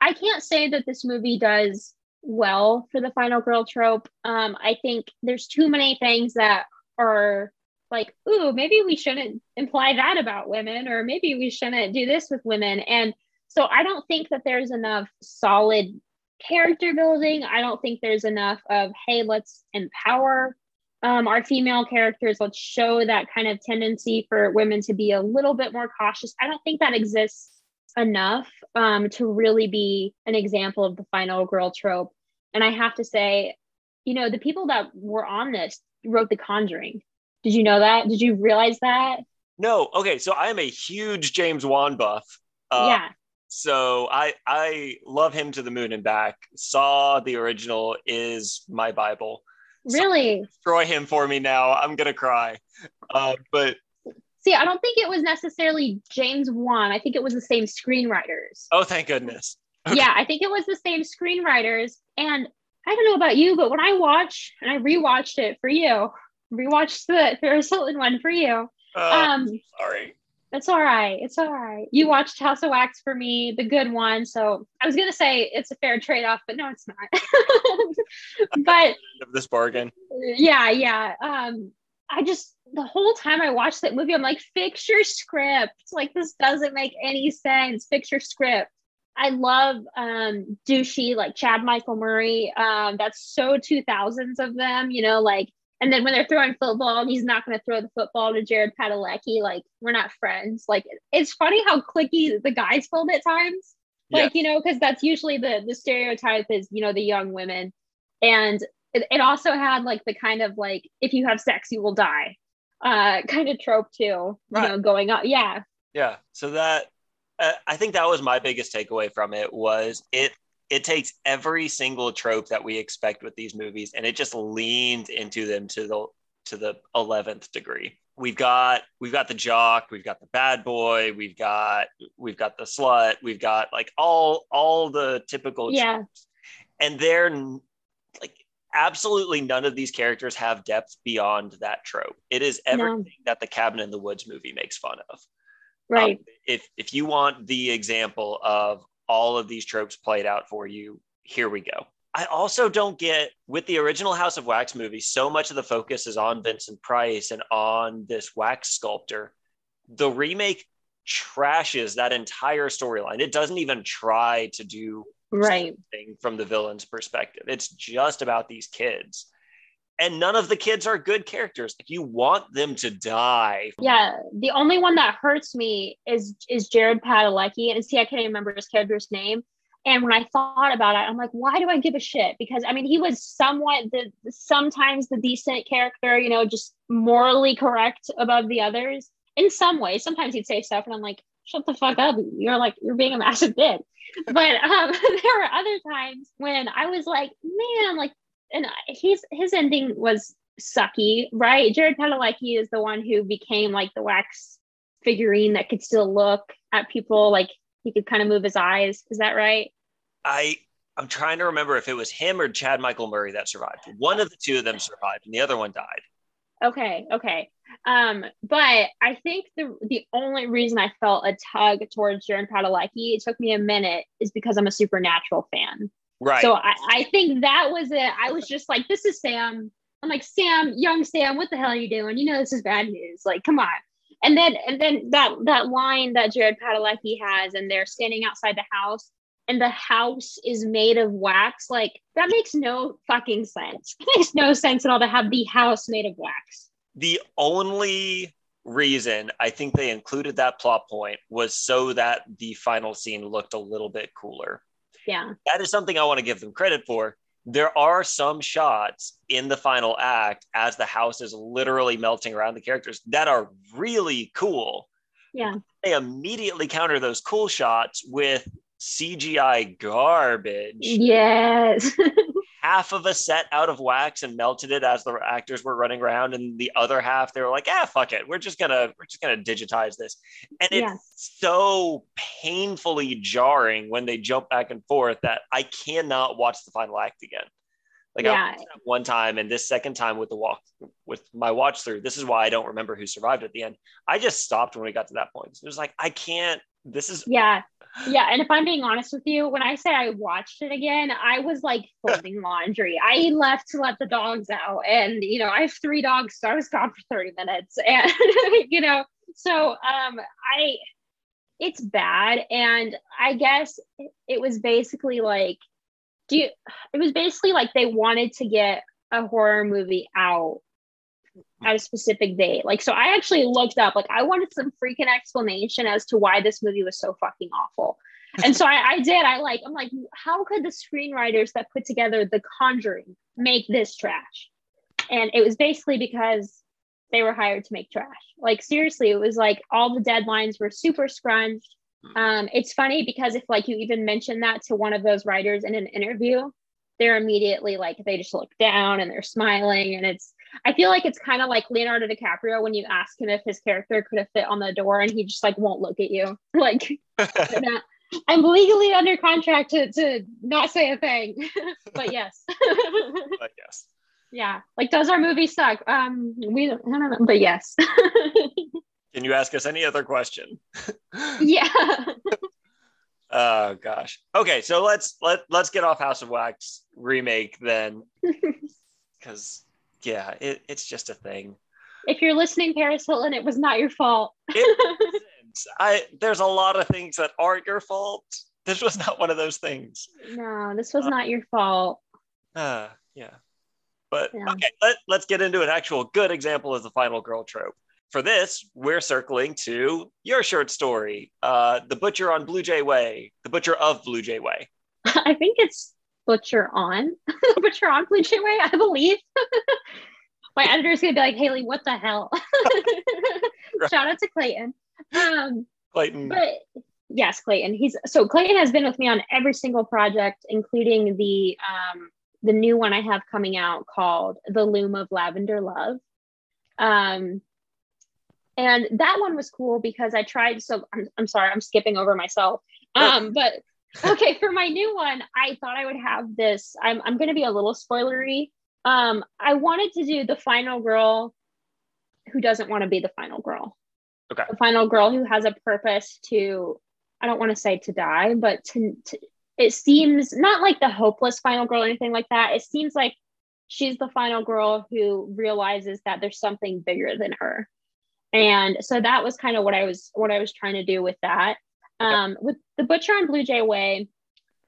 I can't say that this movie does well for the final girl trope. Um, I think there's too many things that are like, ooh, maybe we shouldn't imply that about women, or maybe we shouldn't do this with women. And so I don't think that there's enough solid character building. I don't think there's enough of, hey, let's empower um, our female characters. Let's show that kind of tendency for women to be a little bit more cautious. I don't think that exists enough um, to really be an example of the final girl trope. And I have to say, you know, the people that were on this wrote The Conjuring. Did you know that? Did you realize that? No. Okay. So I am a huge James Wan buff. Uh, yeah. So I I love him to the moon and back. Saw the original is my Bible. Really? Destroy him for me now. I'm gonna cry. Uh, but see, I don't think it was necessarily James Wan. I think it was the same screenwriters. Oh, thank goodness. Okay. Yeah, I think it was the same screenwriters. And I don't know about you, but when I watch and I rewatched it for you, rewatched the Paris Hilton one for you. Uh, um, sorry. It's all right. It's all right. You watched House of Wax for me, the good one. So I was gonna say it's a fair trade off, but no, it's not. but of this bargain. Yeah, yeah. Um, I just the whole time I watched that movie, I'm like, fix your script. Like this doesn't make any sense. Fix your script. I love um douchey like Chad Michael Murray. Um, that's so 2000s of them, you know, like and then when they're throwing football he's not going to throw the football to Jared Padalecki, like we're not friends. Like it's funny how clicky the guys felt at times. Like, yeah. you know, because that's usually the the stereotype is, you know, the young women. And it, it also had like the kind of like if you have sex, you will die uh kind of trope too, right. you know, going on. Yeah. Yeah. So that uh, I think that was my biggest takeaway from it was it it takes every single trope that we expect with these movies and it just leans into them to the to the 11th degree. We've got we've got the jock we've got the bad boy we've got we've got the slut we've got like all all the typical yeah. tropes. and they're like absolutely none of these characters have depth beyond that trope. It is everything no. that the cabin in the woods movie makes fun of. Right. Um, if if you want the example of all of these tropes played out for you. Here we go. I also don't get with the original House of Wax movie, so much of the focus is on Vincent Price and on this wax sculptor. The remake trashes that entire storyline. It doesn't even try to do right from the villain's perspective. It's just about these kids and none of the kids are good characters. Like you want them to die. Yeah, the only one that hurts me is is Jared Padalecki, and see, I can't remember his character's name. And when I thought about it, I'm like, why do I give a shit? Because I mean, he was somewhat the sometimes the decent character, you know, just morally correct above the others in some ways. Sometimes he'd say stuff, and I'm like, shut the fuck up. You're like, you're being a massive dick. But um, there were other times when I was like, man, like and he's his ending was sucky, right? Jared Padalecki is the one who became like the wax figurine that could still look at people, like he could kind of move his eyes. Is that right? I I'm trying to remember if it was him or Chad Michael Murray that survived. One of the two of them survived, and the other one died. Okay, okay. Um, but I think the the only reason I felt a tug towards Jared Padalecki, it took me a minute, is because I'm a supernatural fan. Right. So I, I think that was it. I was just like, this is Sam. I'm like, Sam, young Sam, what the hell are you doing? You know this is bad news. Like, come on. And then and then that that line that Jared Padalecki has, and they're standing outside the house, and the house is made of wax. Like that makes no fucking sense. It makes no sense at all to have the house made of wax. The only reason I think they included that plot point was so that the final scene looked a little bit cooler. Yeah. That is something I want to give them credit for. There are some shots in the final act as the house is literally melting around the characters that are really cool. Yeah. They immediately counter those cool shots with CGI garbage. Yes. half of a set out of wax and melted it as the actors were running around and the other half they were like ah fuck it. We're just gonna we're just gonna digitize this. And it's so painfully jarring when they jump back and forth that i cannot watch the final act again. Like I Yeah. one time and this second time with the walk with my watch through this is why i don't remember who survived at the end. I just stopped when we got to that point. It was like i can't this is yeah. Yeah. And if I'm being honest with you, when I say I watched it again, I was like folding laundry. I left to let the dogs out. And, you know, I have three dogs, so I was gone for 30 minutes. And, you know, so um I it's bad. And I guess it was basically like, do you it was basically like they wanted to get a horror movie out at a specific date. Like, so I actually looked up, like, I wanted some freaking explanation as to why this movie was so fucking awful. And so I, I did. I like, I'm like, how could the screenwriters that put together The Conjuring make this trash? And it was basically because they were hired to make trash. Like, seriously, it was like all the deadlines were super scrunched. Um, it's funny because if like you even mention that to one of those writers in an interview, they're immediately like they just look down and they're smiling and it's I feel like it's kind of like Leonardo DiCaprio when you ask him if his character could have fit on the door and he just like won't look at you. Like "I'm not- I'm legally under contract to, to not say a thing. but yes. i guess yeah. Like does our movie suck? Um we don't, I don't know, but yes. can you ask us any other question yeah. Oh gosh. Okay, so let's let let's get off House of Wax remake then, because yeah, it, it's just a thing. if you're listening, Paris Hilton, it was not your fault. It. I there's a lot of things that aren't your fault. This was not one of those things. no, this was not your fault. Uh, yeah. But Yeah. okay, let, let's get into an actual good example of the final girl trope. For this, we're circling to your short story, uh, The Butcher on Blue Jay Way, The Butcher of Blue Jay Way. I think it's Butcher on Butcher on Way, I believe. My editor's gonna be like, Haley, what the hell? Shout out to Clayton. Um, Clayton. but yes, Clayton. He's so Clayton has been with me on every single project, including the um the new one I have coming out called The Loom of Lavender Love. Um and that one was cool because I tried so I'm, I'm sorry, I'm skipping over myself. Um, but okay, for my new one, I thought I would have this. I'm I'm gonna be a little spoilery. Um, I wanted to do the final girl who doesn't want to be the final girl. Okay. The final girl who has a purpose to, I don't want to say to die, but to, to it seems not like the hopeless final girl or anything like that. It seems like she's the final girl who realizes that there's something bigger than her. And so that was kind of what I was what I was trying to do with that. Um, with the Butcher on Blue Jay Way,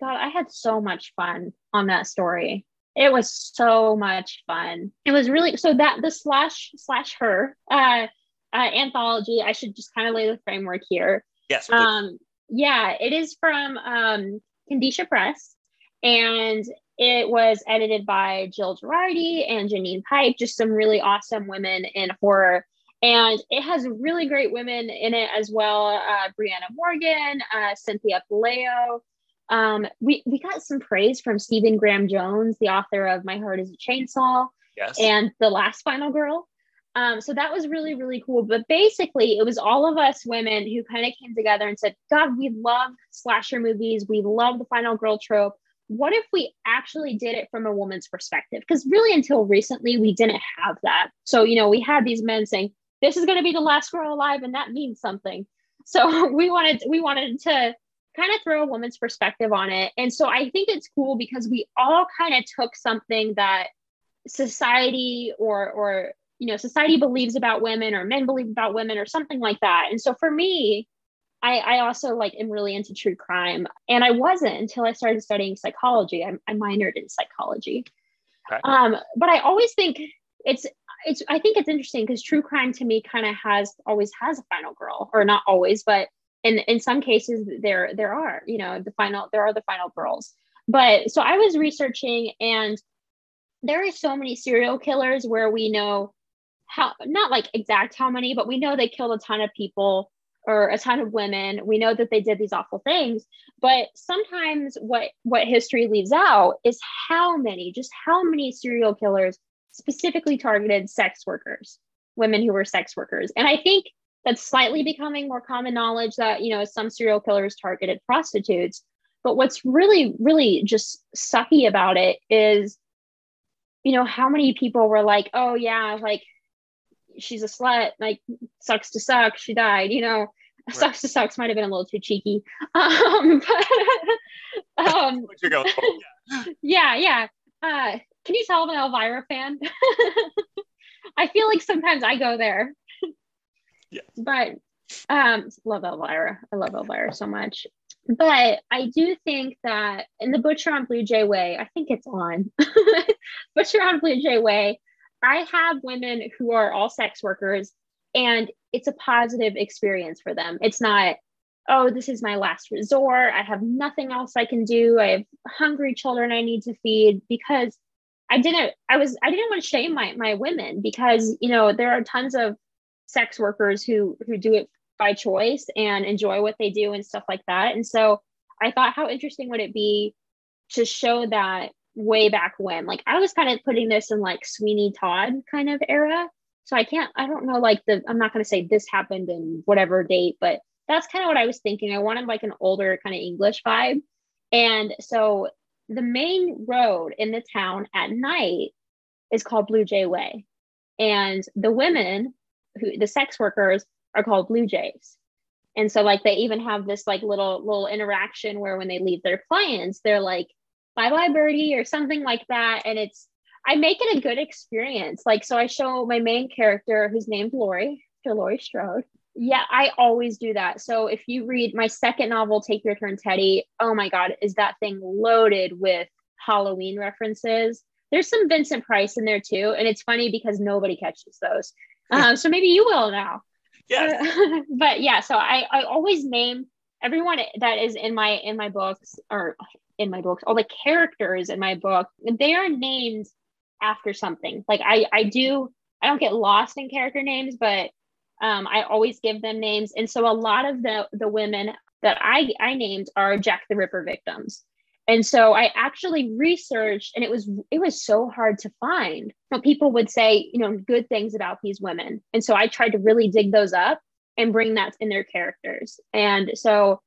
God, I had so much fun on that story. It was so much fun. It was really so that the slash slash her uh, uh anthology. I should just kind of lay the framework here. yes. please. Um, yeah, it is from um, Kandisha Press, and it was edited by Jill Girardi and Janine Pipe, just some really awesome women in horror. And it has really great women in it as well. Uh, Brianna Morgan, uh, Cynthia Pelayo. Um, we, we got some praise from Stephen Graham Jones, the author of My Heart is a Chainsaw yes. and the last final girl um, so that was really really cool but basically it was all of us women who kind of came together and said god we love slasher movies we love the final girl trope what if we actually did it from a woman's perspective because really until recently we didn't have that so you know we had these men saying this is going to be the last girl alive and that means something. So we wanted we wanted to kind of throw a woman's perspective on it. And so i think it's cool because we all kind of took something that society or or you know society believes about women or men believe about women or something like that. And so for me i i also like am really into true crime. And i wasn't until i started studying psychology. I, I minored in psychology. Okay. um but i always think it's it's i think it's interesting because true crime to me kind of has always has a final girl or not always but in in some cases there there are you know the final there are the final girls but so i was researching and there are so many serial killers where we know how not like exact how many but we know they killed a ton of people or a ton of women. We know that they did these awful things, but sometimes what what history leaves out is how many, just how many serial killers specifically targeted sex workers, women who were sex workers. And I think that's slightly becoming more common knowledge that, you know, some serial killers targeted prostitutes. But what's really, really just sucky about it is, you know, how many people were like, oh, yeah, like she's a slut, like sucks to suck, she died, you know. Right. Sucks to sucks might have been a little too cheeky. Um, but, um, what you're going for, yeah. yeah, yeah. Uh, can you tell I'm an Elvira fan? I feel like sometimes I go there. Yeah. But um love Elvira. I love Elvira so much. But I do think that in the Butcher on Blue Jay way, I think it's on. Butcher on Blue Jay way, I have women who are all sex workers and it's a positive experience for them. It's not, oh, this is my last resort. I have nothing else I can do. I have hungry children I need to feed because I didn't I was I didn't want to shame my my women because you know there are tons of sex workers who who do it by choice and enjoy what they do and stuff like that. And so I thought how interesting would it be to show that way back when like I was kind of putting this in like Sweeney Todd kind of era. So I can't I don't know like the I'm not going to say this happened in whatever date, but that's kind of what I was thinking. I wanted like an older kind of English vibe. And so the main road in the town at night is called Blue Jay Way. And the women who the sex workers are called Blue Jays. And so like they even have this like little little interaction where when they leave their clients, they're like, bye bye birdie or something like that. And it's I make it a good experience. Like so I show my main character who's named Lori, Laurie, Lori Strode. Yeah, I always do that. So if you read my second novel, Take Your Turn, Teddy, oh my God, is that thing loaded with Halloween references? There's some Vincent Price in there too. And it's funny because nobody catches those. Um, so maybe you will now. Yeah. but yeah, so I, I always name everyone that is in my in my books or in my books, all the characters in my book, they are named after something. Like I I do I don't get lost in character names, but um, I always give them names. And so a lot of the, the women that I, I named are Jack the Ripper victims. And so I actually researched and it was it was so hard to find. But people would say, you know, good things about these women. And so I tried to really dig those up and bring that in their characters. And so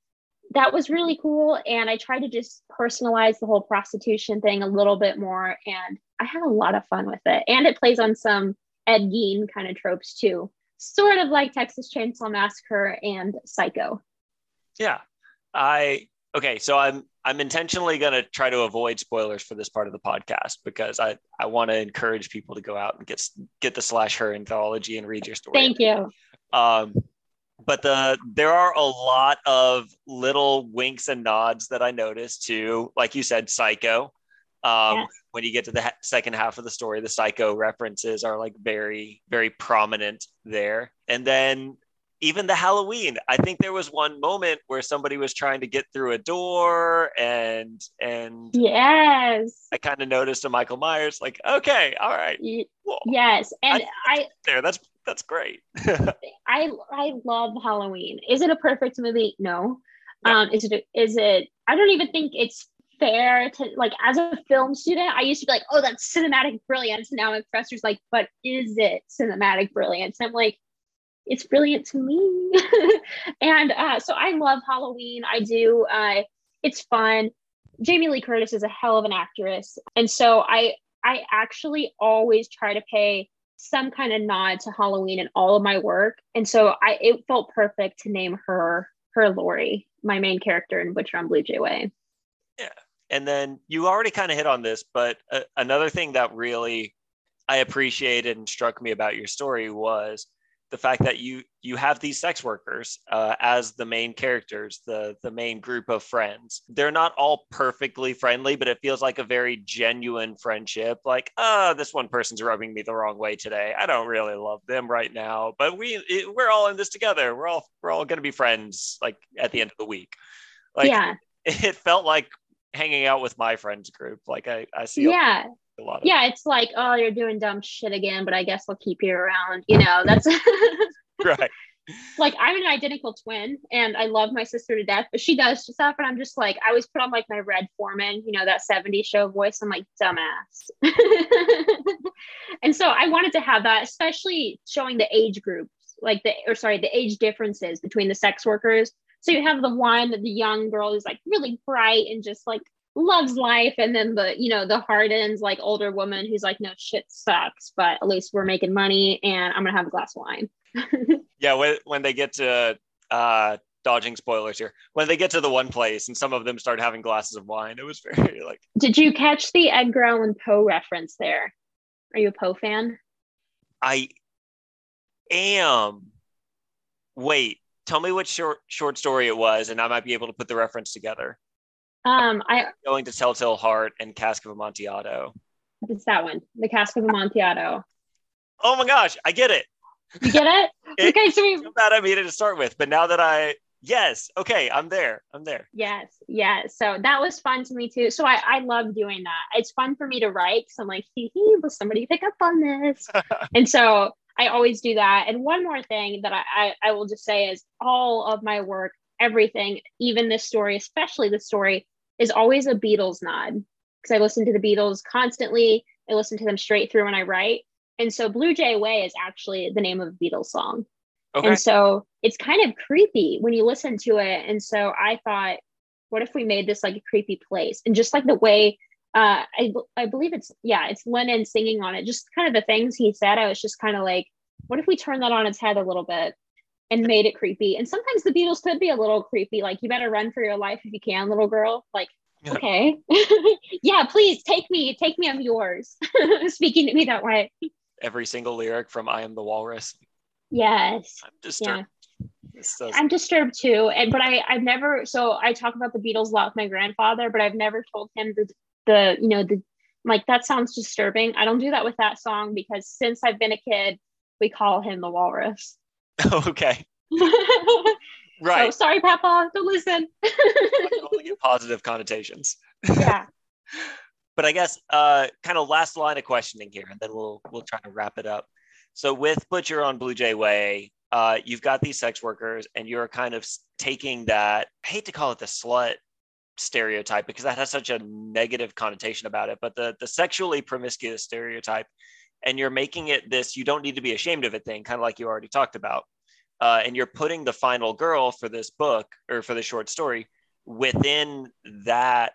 that was really cool. And I tried to just personalize the whole prostitution thing a little bit more. And I had a lot of fun with it. And it plays on some Ed Gein kind of tropes too sort of like Texas Chainsaw Massacre and Psycho. Yeah. I okay, so I'm I'm intentionally going to try to avoid spoilers for this part of the podcast because I I want to encourage people to go out and get get the slash her anthology and read your story. Thank you. Um but the there are a lot of little winks and nods that I noticed too, like you said, Psycho. Um, yes. When you get to the ha- second half of the story, the psycho references are like very, very prominent there. And then even the Halloween, I think there was one moment where somebody was trying to get through a door and and yes, I kind of noticed a Michael Myers like, okay, all right. Cool. Yes. And I, I there, that's that's great. I I love Halloween. Is it a perfect movie? No. no. Um, is it is it I don't even think it's fair to like as a film student i used to be like oh that's cinematic brilliance. Now my professor's like but is it cinematic brilliance? And i'm like it's brilliant to me. And uh, so i love halloween. I do uh, it's fun. Jamie lee curtis is a hell of an actress. And so i i actually always try to pay some kind of nod to halloween in all of my work. And so i it felt perfect to name her her laurie my main character in butcher on blue jay way. Yeah and then you already kind of hit on this, but uh, another thing that really I appreciated and struck me about your story was the fact that you you have these sex workers uh, as the main characters, the the main group of friends. They're not all perfectly friendly, but it feels like a very genuine friendship. Like, oh, this one person's rubbing me the wrong way today. I don't really love them right now, but we it, we're all in this together. We're all we're all going to be friends. Like at the end of the week. Like, yeah. It felt like hanging out with my friends group. Like I, I see yeah. A, lot of yeah, it's like, oh, you're doing dumb shit again, but I guess we'll keep you around. You know, that's right. like I'm an identical twin and I love my sister to death, but she does stuff. And I'm just like, I always put on like my Red Foreman, you know, that 70s show voice. I'm like, dumbass. and so I wanted to have that, especially showing the age groups, like the, or sorry, the age differences between the sex workers. So you have the one, the young girl who's like really bright and just like loves life. And then the, you know, the hardened, like older woman who's like, no shit sucks, but at least we're making money and I'm going to have a glass of wine. yeah, when, when they get to uh, dodging spoilers here, when they get to the one place and some of them start having glasses of wine, it was very like. Did you catch the Edgar Allan Poe reference there? Are you a Poe fan? I am. Wait, tell me what short short story it was, and I might be able to put the reference together. Um, I going to Telltale Heart and Cask of Amontillado. It's that one, the Cask of Amontillado. Oh my gosh, I get it. You get it? it okay, so we. So bad I made it to start with, but now that I yes, okay, I'm there. I'm there. Yes, yes. So that was fun to me too. So I I love doing that. It's fun for me to write because I'm like, hee hee, will somebody pick up on this? and so I always do that. And one more thing that I, I, I will just say is all of my work, everything, even this story, especially the story, is always a Beatles nod because I listen to the Beatles constantly. I listen to them straight through when I write. And so Blue Jay Way is actually the name of a Beatles song. Okay. And so it's kind of creepy when you listen to it. And so I thought, what if we made this like a creepy place? And just like the way uh, I, I believe it's, yeah, it's Lennon singing on it. Just kind of the things he said. I was just kind of like, what if we turn that on its head a little bit and made it creepy? And sometimes the Beatles could be a little creepy. Like, you better run for your life if you can, little girl. Like, yeah. okay. yeah, please take me. Take me. I'm yours. Speaking to me that way. Every single lyric from I Am the Walrus. Yes. I'm disturbed. Yeah. I'm disturbed too. And but I I've never so I talk about the Beatles a lot with my grandfather, but I've never told him the the you know the like that sounds disturbing. I don't do that with that song because since I've been a kid, we call him the walrus. okay. right. So, sorry, Papa. Don't listen. positive connotations. Yeah. but I guess uh, kind of last line of questioning here, and then we'll we'll try to wrap it up. So with Butcher on Blue Jay Way, uh, you've got these sex workers, and you're kind of taking that. I hate to call it the slut stereotype because that has such a negative connotation about it, but the the sexually promiscuous stereotype and you're making it this you don't need to be ashamed of it thing kind of like you already talked about uh, and you're putting the final girl for this book or for the short story within that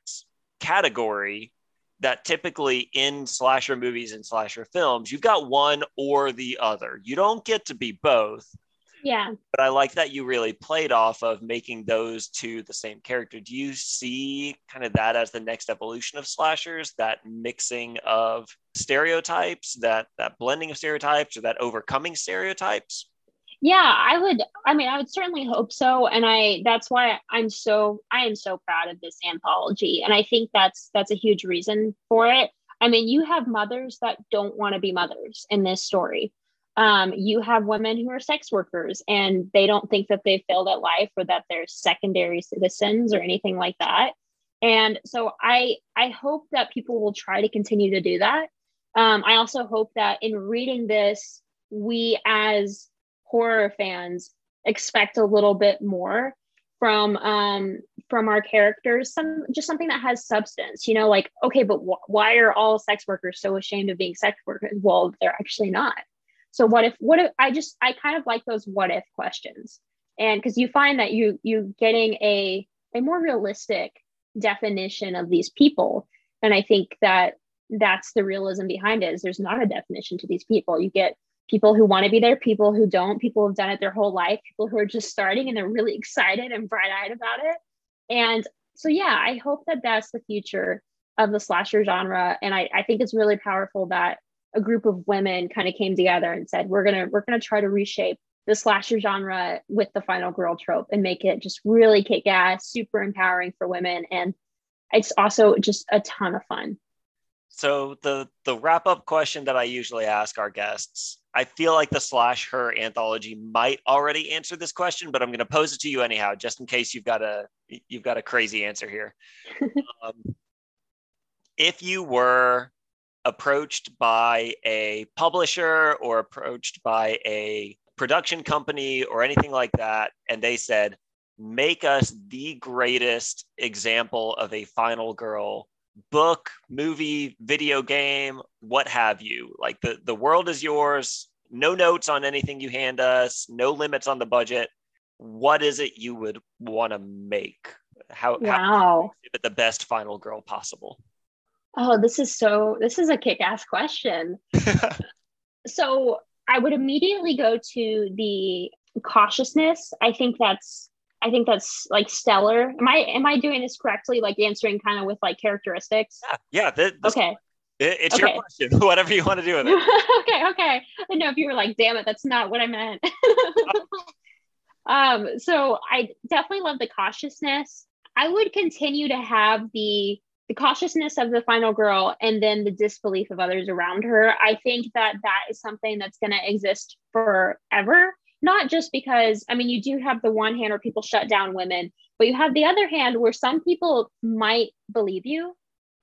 category that typically in slasher movies and slasher films you've got one or the other. You don't get to be both yeah. But i like that you really played off of making those two the same character. Do you see kind of that as the next evolution of slashers? That mixing of stereotypes that that blending of stereotypes or that overcoming stereotypes? Yeah i would i mean i would certainly hope so. And i that's why i'm so i am so proud of this anthology. And i think that's that's a huge reason for it. I mean you have mothers that don't want to be mothers in this story um, you have women who are sex workers and they don't think that they failed at life or that they're secondary citizens or anything like that. And so i i hope that people will try to continue to do that. Um, i also hope that in reading this we as horror fans expect a little bit more from um from our characters some just something that has substance you know like okay but wh- why are all sex workers so ashamed of being sex workers? Well they're actually not so what if what if i just i kind of like those what if questions. And because you find that you you getting a a more realistic definition of these people. And i think that that's the realism behind it is there's not a definition to these people. You get people who want to be there people who don't people who've done it their whole life people who are just starting and they're really excited and bright-eyed about it. And so yeah i hope that that's the future of the slasher genre. And i, I think it's really powerful that a group of women kind of came together and said we're gonna we're gonna try to reshape the slasher genre with the final girl trope and make it just really kick ass super empowering for women. And it's also just a ton of fun. So the the wrap up question that i usually ask our guests i feel like the slash her anthology might already answer this question but i'm going to pose it to you anyhow just in case you've got a you've got a crazy answer here. Um, if you were approached by a publisher or approached by a production company or anything like that, and they said, make us the greatest example of a final girl book, movie, video game, what have you. Like the, the world is yours. No notes on anything you hand us, no limits on the budget. What is it you would want to make? How, Wow. how give it the best final girl possible? Oh, this is so, this is a kick ass question. so I would immediately go to the cautiousness. I think that's I think that's like stellar. Am I am I doing this correctly? Like answering kind of with like characteristics. yeah, yeah. th- Okay. it- it's Okay. your question. Whatever you want to do with it. okay, okay. I know if you were like, damn it, that's not what I meant. um, so I definitely love the cautiousness. I would continue to have the the cautiousness of the final girl and then the disbelief of others around her. I think that that is something that's going to exist forever. Not just because, I mean, you do have the one hand where people shut down women, but you have the other hand where some people might believe you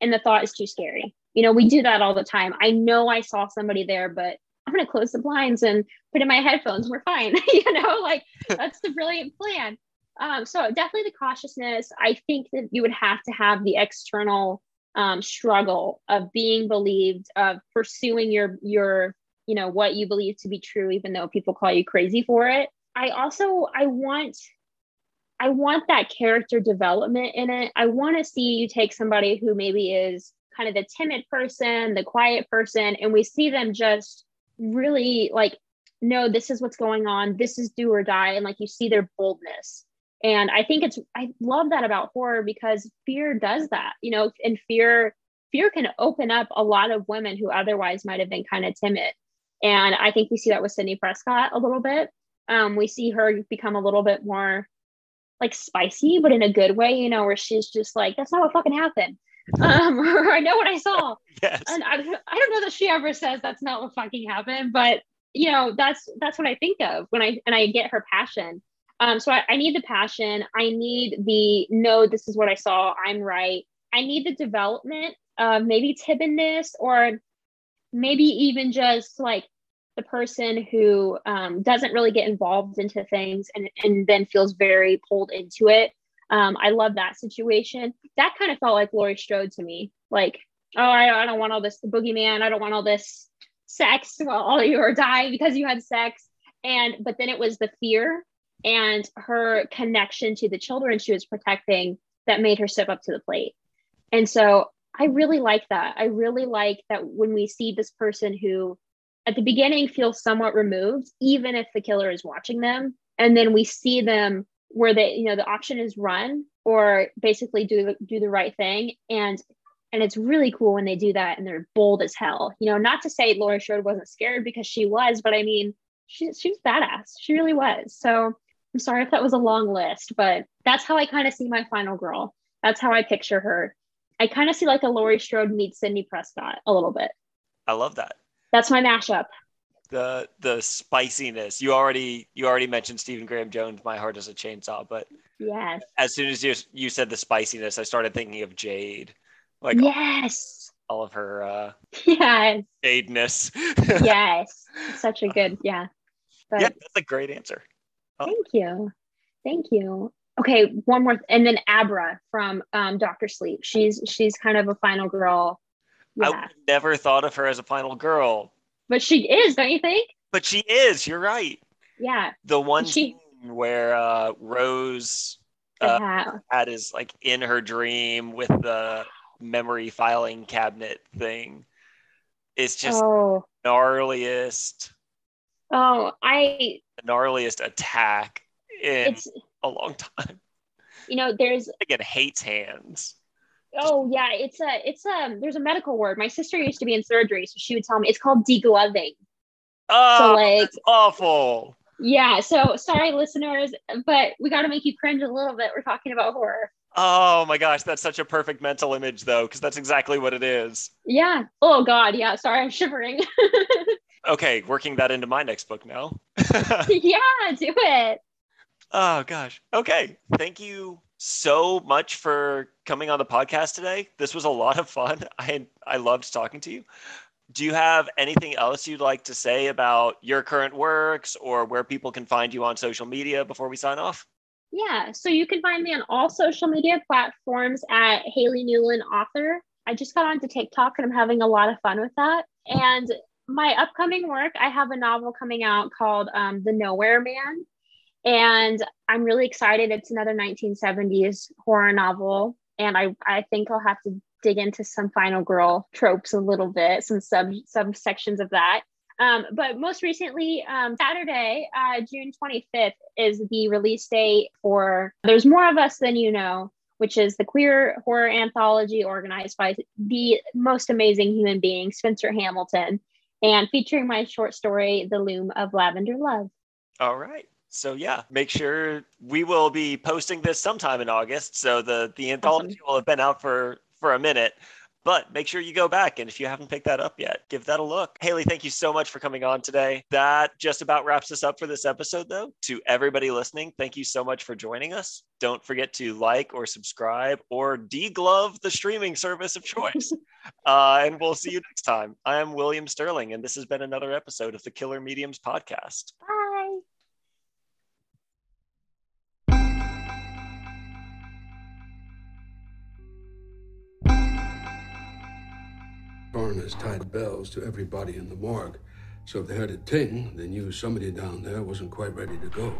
and the thought is too scary. You know, we do that all the time. I know I saw somebody there, but I'm going to close the blinds and put in my headphones. We're fine. you know, like that's the brilliant plan. Um, so definitely the cautiousness. I think that you would have to have the external um, struggle of being believed, of pursuing your your you know what you believe to be true, even though people call you crazy for it. I also I want I want that character development in it. I want to see you take somebody who maybe is kind of the timid person, the quiet person, and we see them just really like, no, this is what's going on. This is do or die. And like you see their boldness. And I think it's, I love that about horror because fear does that, you know, and fear, fear can open up a lot of women who otherwise might have been kind of timid. And I think we see that with Sidney Prescott a little bit. Um, we see her become a little bit more like spicy, but in a good way, you know, where she's just like, that's not what fucking happened. Um, or I know what I saw. Yes. And I, I don't know that she ever says that's not what fucking happened, but you know, that's that's what I think of when I and I get her passion. Um, so I, I need the passion. I need the no, this is what I saw. I'm right. I need the development of maybe timidness or maybe even just like the person who um, doesn't really get involved into things and, and then feels very pulled into it. Um, I love that situation. That kind of felt like Laurie Strode to me. Like, oh, I, I don't want all this boogeyman. I don't want all this sex. Well, all you are dying because you had sex. And but then it was the fear and her connection to the children she was protecting that made her step up to the plate. And so I really like that. I really like that when we see this person who at the beginning feels somewhat removed, even if the killer is watching them, and then we see them where they, you know, the option is run or basically do the, do the right thing. And and it's really cool when they do that and they're bold as hell. You know, not to say Laura Strode wasn't scared because she was, but I mean, she she was badass. She really was. So I'm sorry if that was a long list, but that's how I kind of see my final girl. That's how I picture her. I kind of see like a Laurie Strode meets Sidney Prescott a little bit. I love that. That's my mashup. The the spiciness. You already you already mentioned Stephen Graham Jones, My Heart is a Chainsaw, but Yes. as soon as you you said the spiciness, I started thinking of Jade. Like all, yes. all of her uh Yes. jadeness. Yes. Such a good, yeah. But yeah, that's a great answer. Thank you. Thank you. Okay, one more, and then Abra from um, Doctor Sleep. She's she's kind of a final girl. I Yeah, have never thought of her as a final girl, but she is, don't you think? but she is. You're right. Yeah. The one She- where uh, Rose Uh, hat. had is like in her dream with the memory filing cabinet thing. It's just oh, gnarliest, oh, I. the gnarliest attack in It's a long time. you know, there's Again, hates hands. oh yeah, it's a it's a there's a medical word. My sister used to be in surgery, so she would tell me it's called degloving. Oh, So ah, like that's awful. yeah, so sorry listeners, but we got to make you cringe a little bit. We're talking about horror. Oh my gosh, that's such a perfect mental image though, because that's exactly what it is. Yeah. Oh God. Yeah. Sorry, I'm shivering. Okay, working that into my next book now. yeah, do it. oh gosh. Okay. Thank you so much for coming on the podcast today. This was a lot of fun. I I loved talking to you. Do you have anything else you'd like to say about your current works or where people can find you on social media before we sign off? Yeah, so you can find me on all social media platforms at Haley Newlin Author. I just got onto TikTok and I'm having a lot of fun with that. And my upcoming work, I have a novel coming out called um, The Nowhere Man. And I'm really excited. It's another 1970s horror novel. And I, I think I'll have to dig into some final girl tropes a little bit, some sub subsections of that. Um, but most recently, um, Saturday, uh, June 25th, is the release date for There's More of Us Than You Know, which is the queer horror anthology organized by the most amazing human being, Spencer Hamilton, and featuring my short story, The Loom of Lavender Love. All right. So yeah, make sure we will be posting this sometime in August. So the the anthology awesome. will have been out for for a minute. But make sure you go back. And if you haven't picked that up yet, give that a look. Haley, thank you so much for coming on today. That just about wraps us up for this episode, though. To everybody listening, thank you so much for joining us. Don't forget to like or subscribe or deglove the streaming service of choice. uh, and we'll see you next time. I am William Sterling, and this has been another episode of the Killer Mediums podcast. Coroners tied bells to everybody in the morgue. So if they heard a ting, they knew somebody down there wasn't quite ready to go.